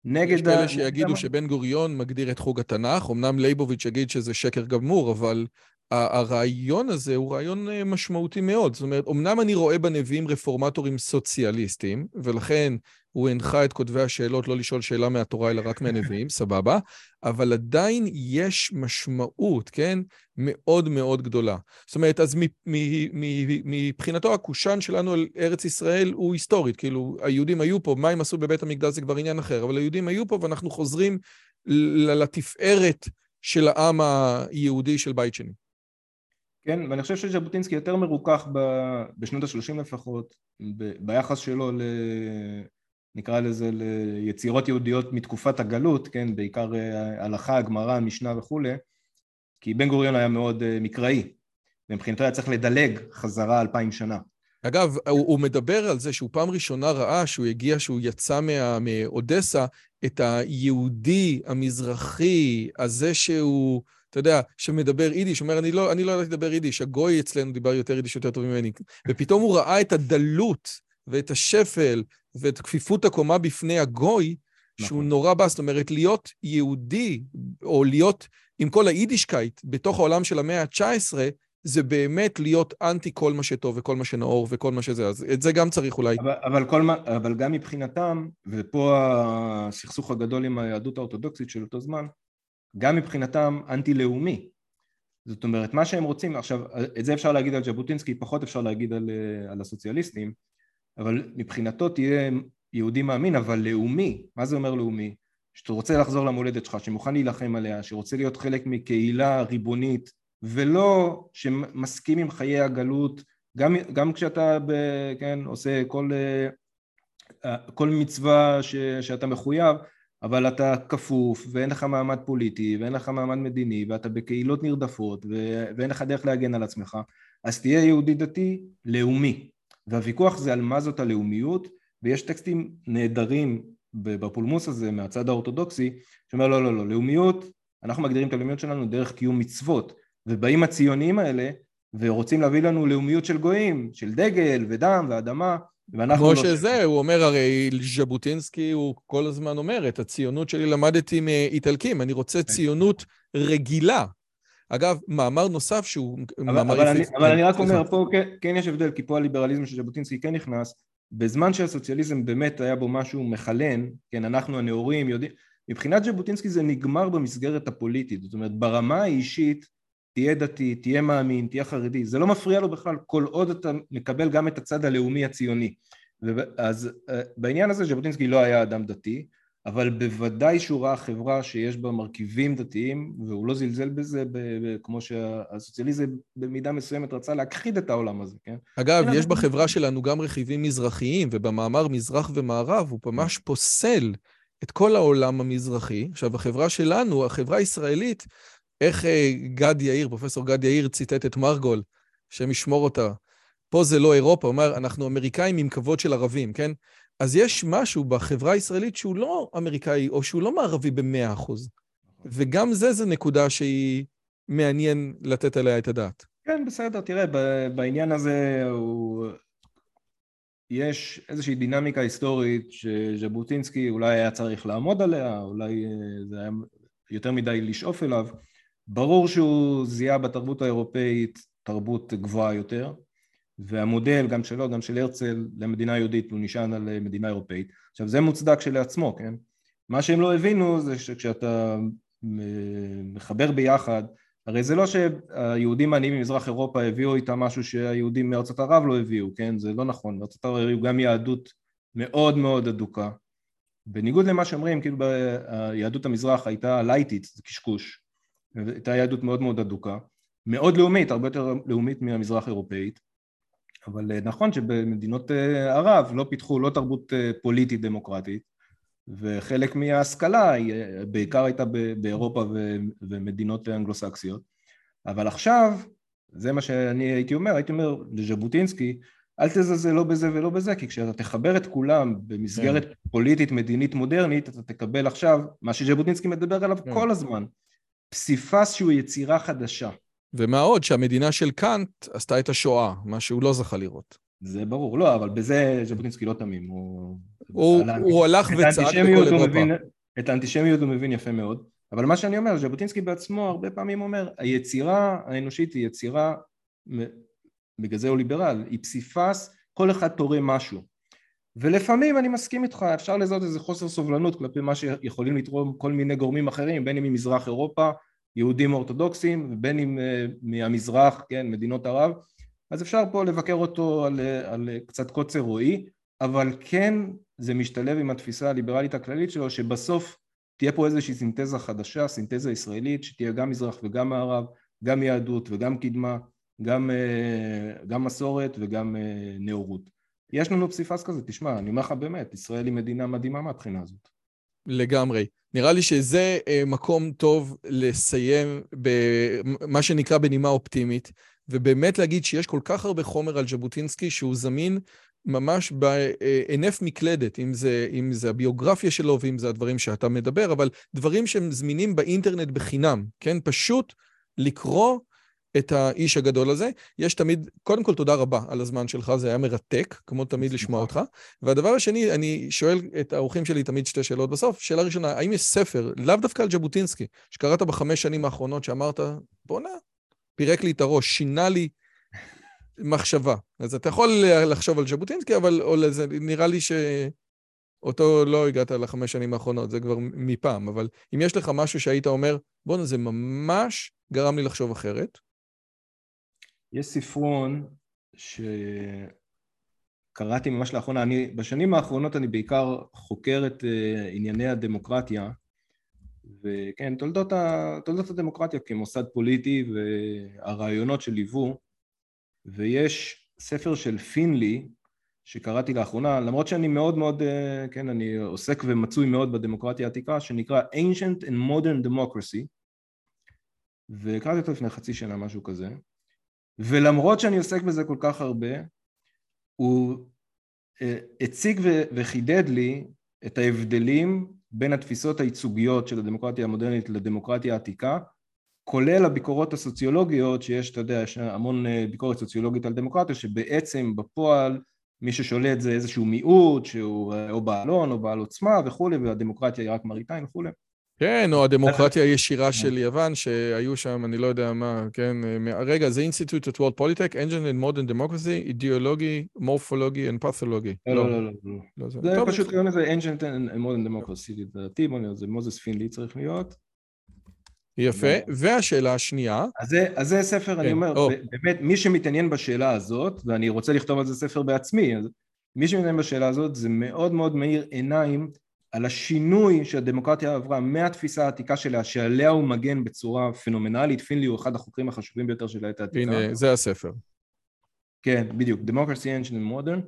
נגד... יש כאלה שיגידו שבן גוריון מגדיר את חוג התנ"ך, אמנם לייבוביץ' יגיד שזה שקר גמור, אבל הרעיון הזה הוא רעיון אה, משמעותי מאוד. זאת אומרת, אמנם אני רואה בנביאים רפורמטורים סוציאליסטים, ולכן הוא הנחה את כותבי השאלות לא לשאול שאלה מהתורה אלא רק מהנביאים, סבבה, אבל עדיין יש משמעות, כן? מאוד מאוד גדולה. זאת אומרת, אז מבחינתו הקושאן שלנו על ארץ ישראל הוא היסטורית, כאילו, היהודים היו פה, מה הם עשו בבית המקדש זה כבר עניין אחר, אבל היהודים היו פה ואנחנו חוזרים לתפארת של העם היהודי של בית שני. כן, ואני חושב שז'בוטינסקי יותר מרוכך ב, בשנות ה-30 לפחות, ב, ביחס שלו ל... נקרא לזה ליצירות יהודיות מתקופת הגלות, כן, בעיקר אה, הלכה, גמרא, משנה וכולי, כי בן גוריון היה מאוד אה, מקראי, ומבחינתו היה צריך לדלג חזרה אלפיים שנה. אגב, הוא, הוא מדבר על זה שהוא פעם ראשונה ראה שהוא הגיע, שהוא יצא מה, מאודסה, את היהודי המזרחי, הזה שהוא... אתה יודע, שמדבר יידיש, אומר, אני לא, אני לא ידעתי לדבר יידיש, הגוי אצלנו דיבר יותר יידיש יותר טוב ממני. ופתאום הוא ראה את הדלות ואת השפל ואת כפיפות הקומה בפני הגוי, נכון. שהוא נורא בא, זאת אומרת, להיות יהודי, או להיות עם כל היידישקייט בתוך העולם של המאה ה-19, זה באמת להיות אנטי כל מה שטוב וכל מה שנאור וכל מה שזה, אז את זה גם צריך אולי. אבל, אבל, כל אבל גם מבחינתם, ופה הסכסוך הגדול עם היהדות האורתודוקסית של אותו זמן, גם מבחינתם אנטי-לאומי. זאת אומרת, מה שהם רוצים, עכשיו, את זה אפשר להגיד על ז'בוטינסקי, פחות אפשר להגיד על, על הסוציאליסטים, אבל מבחינתו תהיה יהודי מאמין, אבל לאומי. מה זה אומר לאומי? שאתה רוצה לחזור למולדת שלך, שמוכן להילחם עליה, שרוצה להיות חלק מקהילה ריבונית, ולא שמסכים עם חיי הגלות, גם, גם כשאתה ב, כן, עושה כל, כל מצווה ש, שאתה מחויב, אבל אתה כפוף ואין לך מעמד פוליטי ואין לך מעמד מדיני ואתה בקהילות נרדפות ו... ואין לך דרך להגן על עצמך אז תהיה יהודי דתי לאומי והוויכוח זה על מה זאת הלאומיות ויש טקסטים נהדרים בפולמוס הזה מהצד האורתודוקסי שאומר לא לא לא לאומיות אנחנו מגדירים את הלאומיות שלנו דרך קיום מצוות ובאים הציונים האלה ורוצים להביא לנו לאומיות של גויים של דגל ודם ואדמה כמו לא שזה, ש... הוא אומר, הרי ז'בוטינסקי, הוא כל הזמן אומר, את הציונות שלי למדתי מאיטלקים, אני רוצה כן. ציונות רגילה. אגב, מאמר נוסף שהוא אבל, מאמר... אבל, אני, אבל אני רק אומר, פה כן, כן יש הבדל, כי פה הליברליזם של ז'בוטינסקי כן נכנס, בזמן שהסוציאליזם באמת היה בו משהו מחלן, כן, אנחנו הנאורים יודעים, מבחינת ז'בוטינסקי זה נגמר במסגרת הפוליטית, זאת אומרת, ברמה האישית, תהיה דתי, תהיה מאמין, תהיה חרדי, זה לא מפריע לו בכלל כל עוד אתה מקבל גם את הצד הלאומי הציוני. אז אה, בעניין הזה ז'בוטינסקי לא היה אדם דתי, אבל בוודאי שהוא ראה חברה שיש בה מרכיבים דתיים, והוא לא זלזל בזה, כמו שהסוציאליזם במידה מסוימת רצה להכחיד את העולם הזה, כן? אגב, יש בחברה שלנו גם רכיבים מזרחיים, ובמאמר מזרח ומערב הוא ממש פוסל את כל העולם המזרחי. עכשיו, החברה שלנו, החברה הישראלית, איך אה, גד יאיר, פרופסור גד יאיר, ציטט את מרגול, השם ישמור אותה. פה זה לא אירופה, הוא אומר, אנחנו אמריקאים עם כבוד של ערבים, כן? אז יש משהו בחברה הישראלית שהוא לא אמריקאי, או שהוא לא מערבי במאה אחוז. וגם זה, זה נקודה שהיא מעניין לתת עליה את הדעת. כן, בסדר, תראה, בעניין הזה הוא... יש איזושהי דינמיקה היסטורית שז'בוטינסקי אולי היה צריך לעמוד עליה, אולי אה, זה היה יותר מדי לשאוף אליו. ברור שהוא זיהה בתרבות האירופאית תרבות גבוהה יותר, והמודל גם שלו, גם של הרצל למדינה יהודית הוא נשען על מדינה אירופאית. עכשיו זה מוצדק כשלעצמו, כן? מה שהם לא הבינו זה שכשאתה מחבר ביחד, הרי זה לא שהיהודים העניים ממזרח אירופה הביאו איתם משהו שהיהודים מארצות ערב לא הביאו, כן? זה לא נכון, מארצות ערב הביאו גם יהדות מאוד מאוד אדוקה. בניגוד למה שאומרים, כאילו יהדות המזרח הייתה לייטית, זה קשקוש, הייתה יהדות מאוד מאוד אדוקה, מאוד לאומית, הרבה יותר לאומית מהמזרח אירופאית, אבל אה, נכון שבמדינות אה, ערב לא פיתחו לא תרבות אה, פוליטית דמוקרטית, וחלק מההשכלה בעיקר הייתה באירופה ומדינות אנגלוסקסיות, אבל עכשיו, זה מה שאני הייתי אומר, הייתי אומר לז'בוטינסקי, אל תזלזל לא בזה ולא בזה, כי כשאתה תחבר את כולם במסגרת כן. פוליטית מדינית מודרנית, אתה תקבל עכשיו מה שז'בוטינסקי מדבר עליו כן. כל הזמן, פסיפס שהוא יצירה חדשה. ומה עוד שהמדינה של קאנט עשתה את השואה, מה שהוא לא זכה לראות. זה ברור, לא, אבל בזה ז'בוטינסקי לא תמים, הוא... הוא, הוא הלך וצעק בכל אירופה. מבין, את האנטישמיות הוא מבין יפה מאוד, אבל מה שאני אומר, ז'בוטינסקי בעצמו הרבה פעמים אומר, היצירה האנושית היא יצירה, בגלל זה הוא ליברל, היא פסיפס, כל אחד תורם משהו. ולפעמים אני מסכים איתך, אפשר לזהות איזה חוסר סובלנות כלפי מה שיכולים לתרום כל מיני גורמים אחרים, בין אם ממזרח אירופה, יהודים אורתודוקסים, ובין אם uh, מהמזרח, כן, מדינות ערב, אז אפשר פה לבקר אותו על, על קצת קוצר רועי, אבל כן זה משתלב עם התפיסה הליברלית הכללית שלו, שבסוף תהיה פה איזושהי סינתזה חדשה, סינתזה ישראלית, שתהיה גם מזרח וגם מערב, גם יהדות וגם קדמה, גם, גם מסורת וגם נאורות. יש לנו פסיפס כזה, תשמע, אני אומר לך באמת, ישראל היא מדינה מדהימה מהבחינה הזאת. לגמרי. נראה לי שזה אה, מקום טוב לסיים במה שנקרא בנימה אופטימית, ובאמת להגיד שיש כל כך הרבה חומר על ז'בוטינסקי שהוא זמין ממש בהינף מקלדת, אם זה, אם זה הביוגרפיה שלו ואם זה הדברים שאתה מדבר, אבל דברים שהם זמינים באינטרנט בחינם, כן? פשוט לקרוא את האיש הגדול הזה. יש תמיד, קודם כל תודה רבה על הזמן שלך, זה היה מרתק, כמו תמיד לשמוע אותך. והדבר השני, אני שואל את האורחים שלי תמיד שתי שאלות בסוף. שאלה ראשונה, האם יש ספר, לאו דווקא על ז'בוטינסקי, שקראת בחמש שנים האחרונות, שאמרת, בואנה, פירק לי את הראש, שינה לי מחשבה. אז אתה יכול לחשוב על ז'בוטינסקי, אבל לזה, נראה לי שאותו לא הגעת לחמש שנים האחרונות, זה כבר מפעם. אבל אם יש לך משהו שהיית אומר, בואנה, זה ממש גרם לי לחשוב אחרת, יש ספרון שקראתי ממש לאחרונה, אני, בשנים האחרונות אני בעיקר חוקר את uh, ענייני הדמוקרטיה וכן, תולדות, ה, תולדות הדמוקרטיה כמוסד פוליטי והרעיונות שליוו ויש ספר של פינלי שקראתי לאחרונה, למרות שאני מאוד מאוד, uh, כן, אני עוסק ומצוי מאוד בדמוקרטיה העתיקה, שנקרא Ancient and Modern Democracy וקראתי אותו לפני חצי שנה, משהו כזה ולמרות שאני עוסק בזה כל כך הרבה, הוא אה, הציג וחידד לי את ההבדלים בין התפיסות הייצוגיות של הדמוקרטיה המודרנית לדמוקרטיה העתיקה, כולל הביקורות הסוציולוגיות שיש, אתה יודע, יש המון אה, ביקורת סוציולוגית על דמוקרטיה, שבעצם בפועל מי ששולט זה איזשהו מיעוט שהוא אה, או בעלון או בעל עוצמה וכולי, והדמוקרטיה היא רק מראית עין וכולי. כן, או הדמוקרטיה הישירה של יוון, שהיו שם, אני לא יודע מה, כן, רגע, זה Institute of World Politics, Engine and Modern Democracy, אידיאולוגי, מורפולוגי and pathology. לא, לא, לא, לא. זה פשוט קוראים לזה Engine and Modern Democracy, לדעתי, זה מוזס פינלי צריך להיות. יפה, והשאלה השנייה... אז זה ספר, אני אומר, באמת, מי שמתעניין בשאלה הזאת, ואני רוצה לכתוב על זה ספר בעצמי, מי שמתעניין בשאלה הזאת, זה מאוד מאוד מאיר עיניים על השינוי שהדמוקרטיה עברה מהתפיסה העתיקה שלה שעליה הוא מגן בצורה פנומנלית, פינלי הוא אחד החוקרים החשובים ביותר של העת העתיקה. הנה, זה הספר. כן, בדיוק, Democracy Ancient and Modern,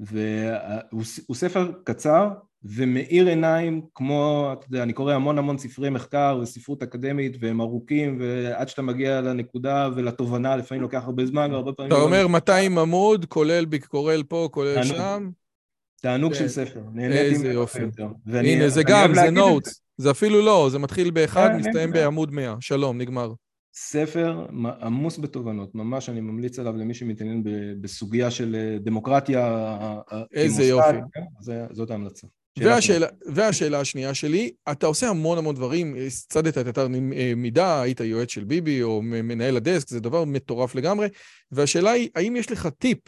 והוא ספר קצר ומאיר עיניים כמו, אתה יודע, אני קורא המון המון ספרי מחקר וספרות אקדמית והם ארוכים ועד שאתה מגיע לנקודה ולתובנה לפעמים לוקח הרבה זמן והרבה פעמים... אתה אומר 200 עמוד, כולל ביקורל פה, כולל שם. תענוג של ספר, נהניתי איזה יופי. הנה, זה גם, זה נוטס. זה אפילו לא, זה מתחיל באחד, כן, מסתיים בעמוד 100. שלום, נגמר. ספר עמוס בתובנות, ממש אני ממליץ עליו למי שמתעניין בסוגיה של אה, דמוקרטיה איזה יופי. כן, זאת ההמלצה. והשאלה, והשאלה השנייה שלי, אתה עושה המון המון דברים, הצדת את אתר אה, מידע, היית יועץ של ביבי או מנהל הדסק, זה דבר מטורף לגמרי, והשאלה היא, האם יש לך טיפ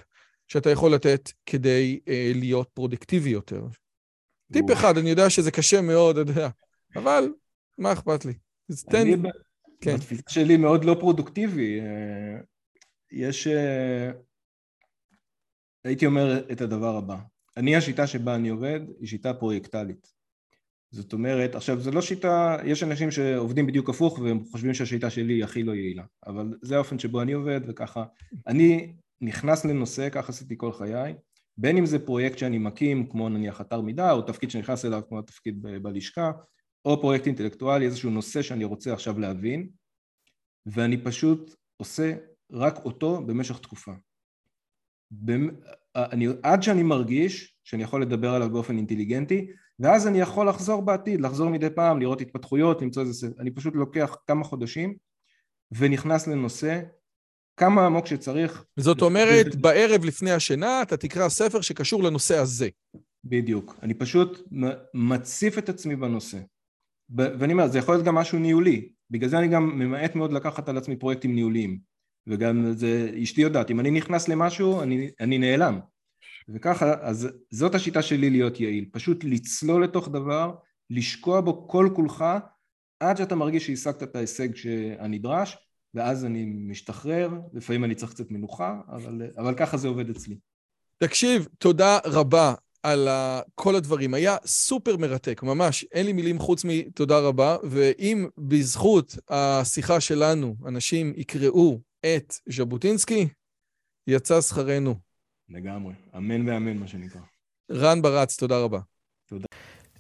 שאתה יכול לתת כדי אה, להיות פרודוקטיבי יותר. טיפ אחד, אני יודע שזה קשה מאוד, אתה יודע, אבל מה אכפת לי? אז תן... אני כן. בתפיסה שלי מאוד לא פרודוקטיבי. אה, יש... אה, הייתי אומר את הדבר הבא. אני, השיטה שבה אני עובד היא שיטה פרויקטלית. זאת אומרת, עכשיו זו לא שיטה, יש אנשים שעובדים בדיוק הפוך והם חושבים שהשיטה שלי היא הכי לא יעילה, אבל זה האופן שבו אני עובד וככה. אני נכנס לנושא, כך עשיתי כל חיי, בין אם זה פרויקט שאני מקים, כמו נניח אתר מידע, או תפקיד שנכנס אליו כמו התפקיד ב- בלשכה, או פרויקט אינטלקטואלי, איזשהו נושא שאני רוצה עכשיו להבין, ואני פשוט עושה רק אותו במשך תקופה. אני, עד שאני מרגיש שאני יכול לדבר עליו באופן אינטליגנטי, ואז אני יכול לחזור בעתיד, לחזור מדי פעם, לראות התפתחויות, למצוא איזה... אני פשוט לוקח כמה חודשים ונכנס לנושא כמה עמוק שצריך. זאת אומרת, בערב לפני השינה אתה תקרא ספר שקשור לנושא הזה. בדיוק. אני פשוט מציף את עצמי בנושא. ואני אומר, זה יכול להיות גם משהו ניהולי. בגלל זה אני גם ממעט מאוד לקחת על עצמי פרויקטים ניהוליים. וגם זה, אשתי יודעת, אם אני נכנס למשהו, אני, אני נעלם. וככה, אז זאת השיטה שלי להיות יעיל. פשוט לצלול לתוך דבר, לשקוע בו כל כולך, עד שאתה מרגיש שהשגת את ההישג הנדרש, ואז אני משתחרר, לפעמים אני צריך קצת מנוחה, אבל, אבל ככה זה עובד אצלי. תקשיב, תודה רבה על כל הדברים. היה סופר מרתק, ממש. אין לי מילים חוץ מתודה רבה, ואם בזכות השיחה שלנו אנשים יקראו את ז'בוטינסקי, יצא שכרנו. לגמרי. אמן ואמן, מה שנקרא. רן ברץ, תודה רבה. תודה.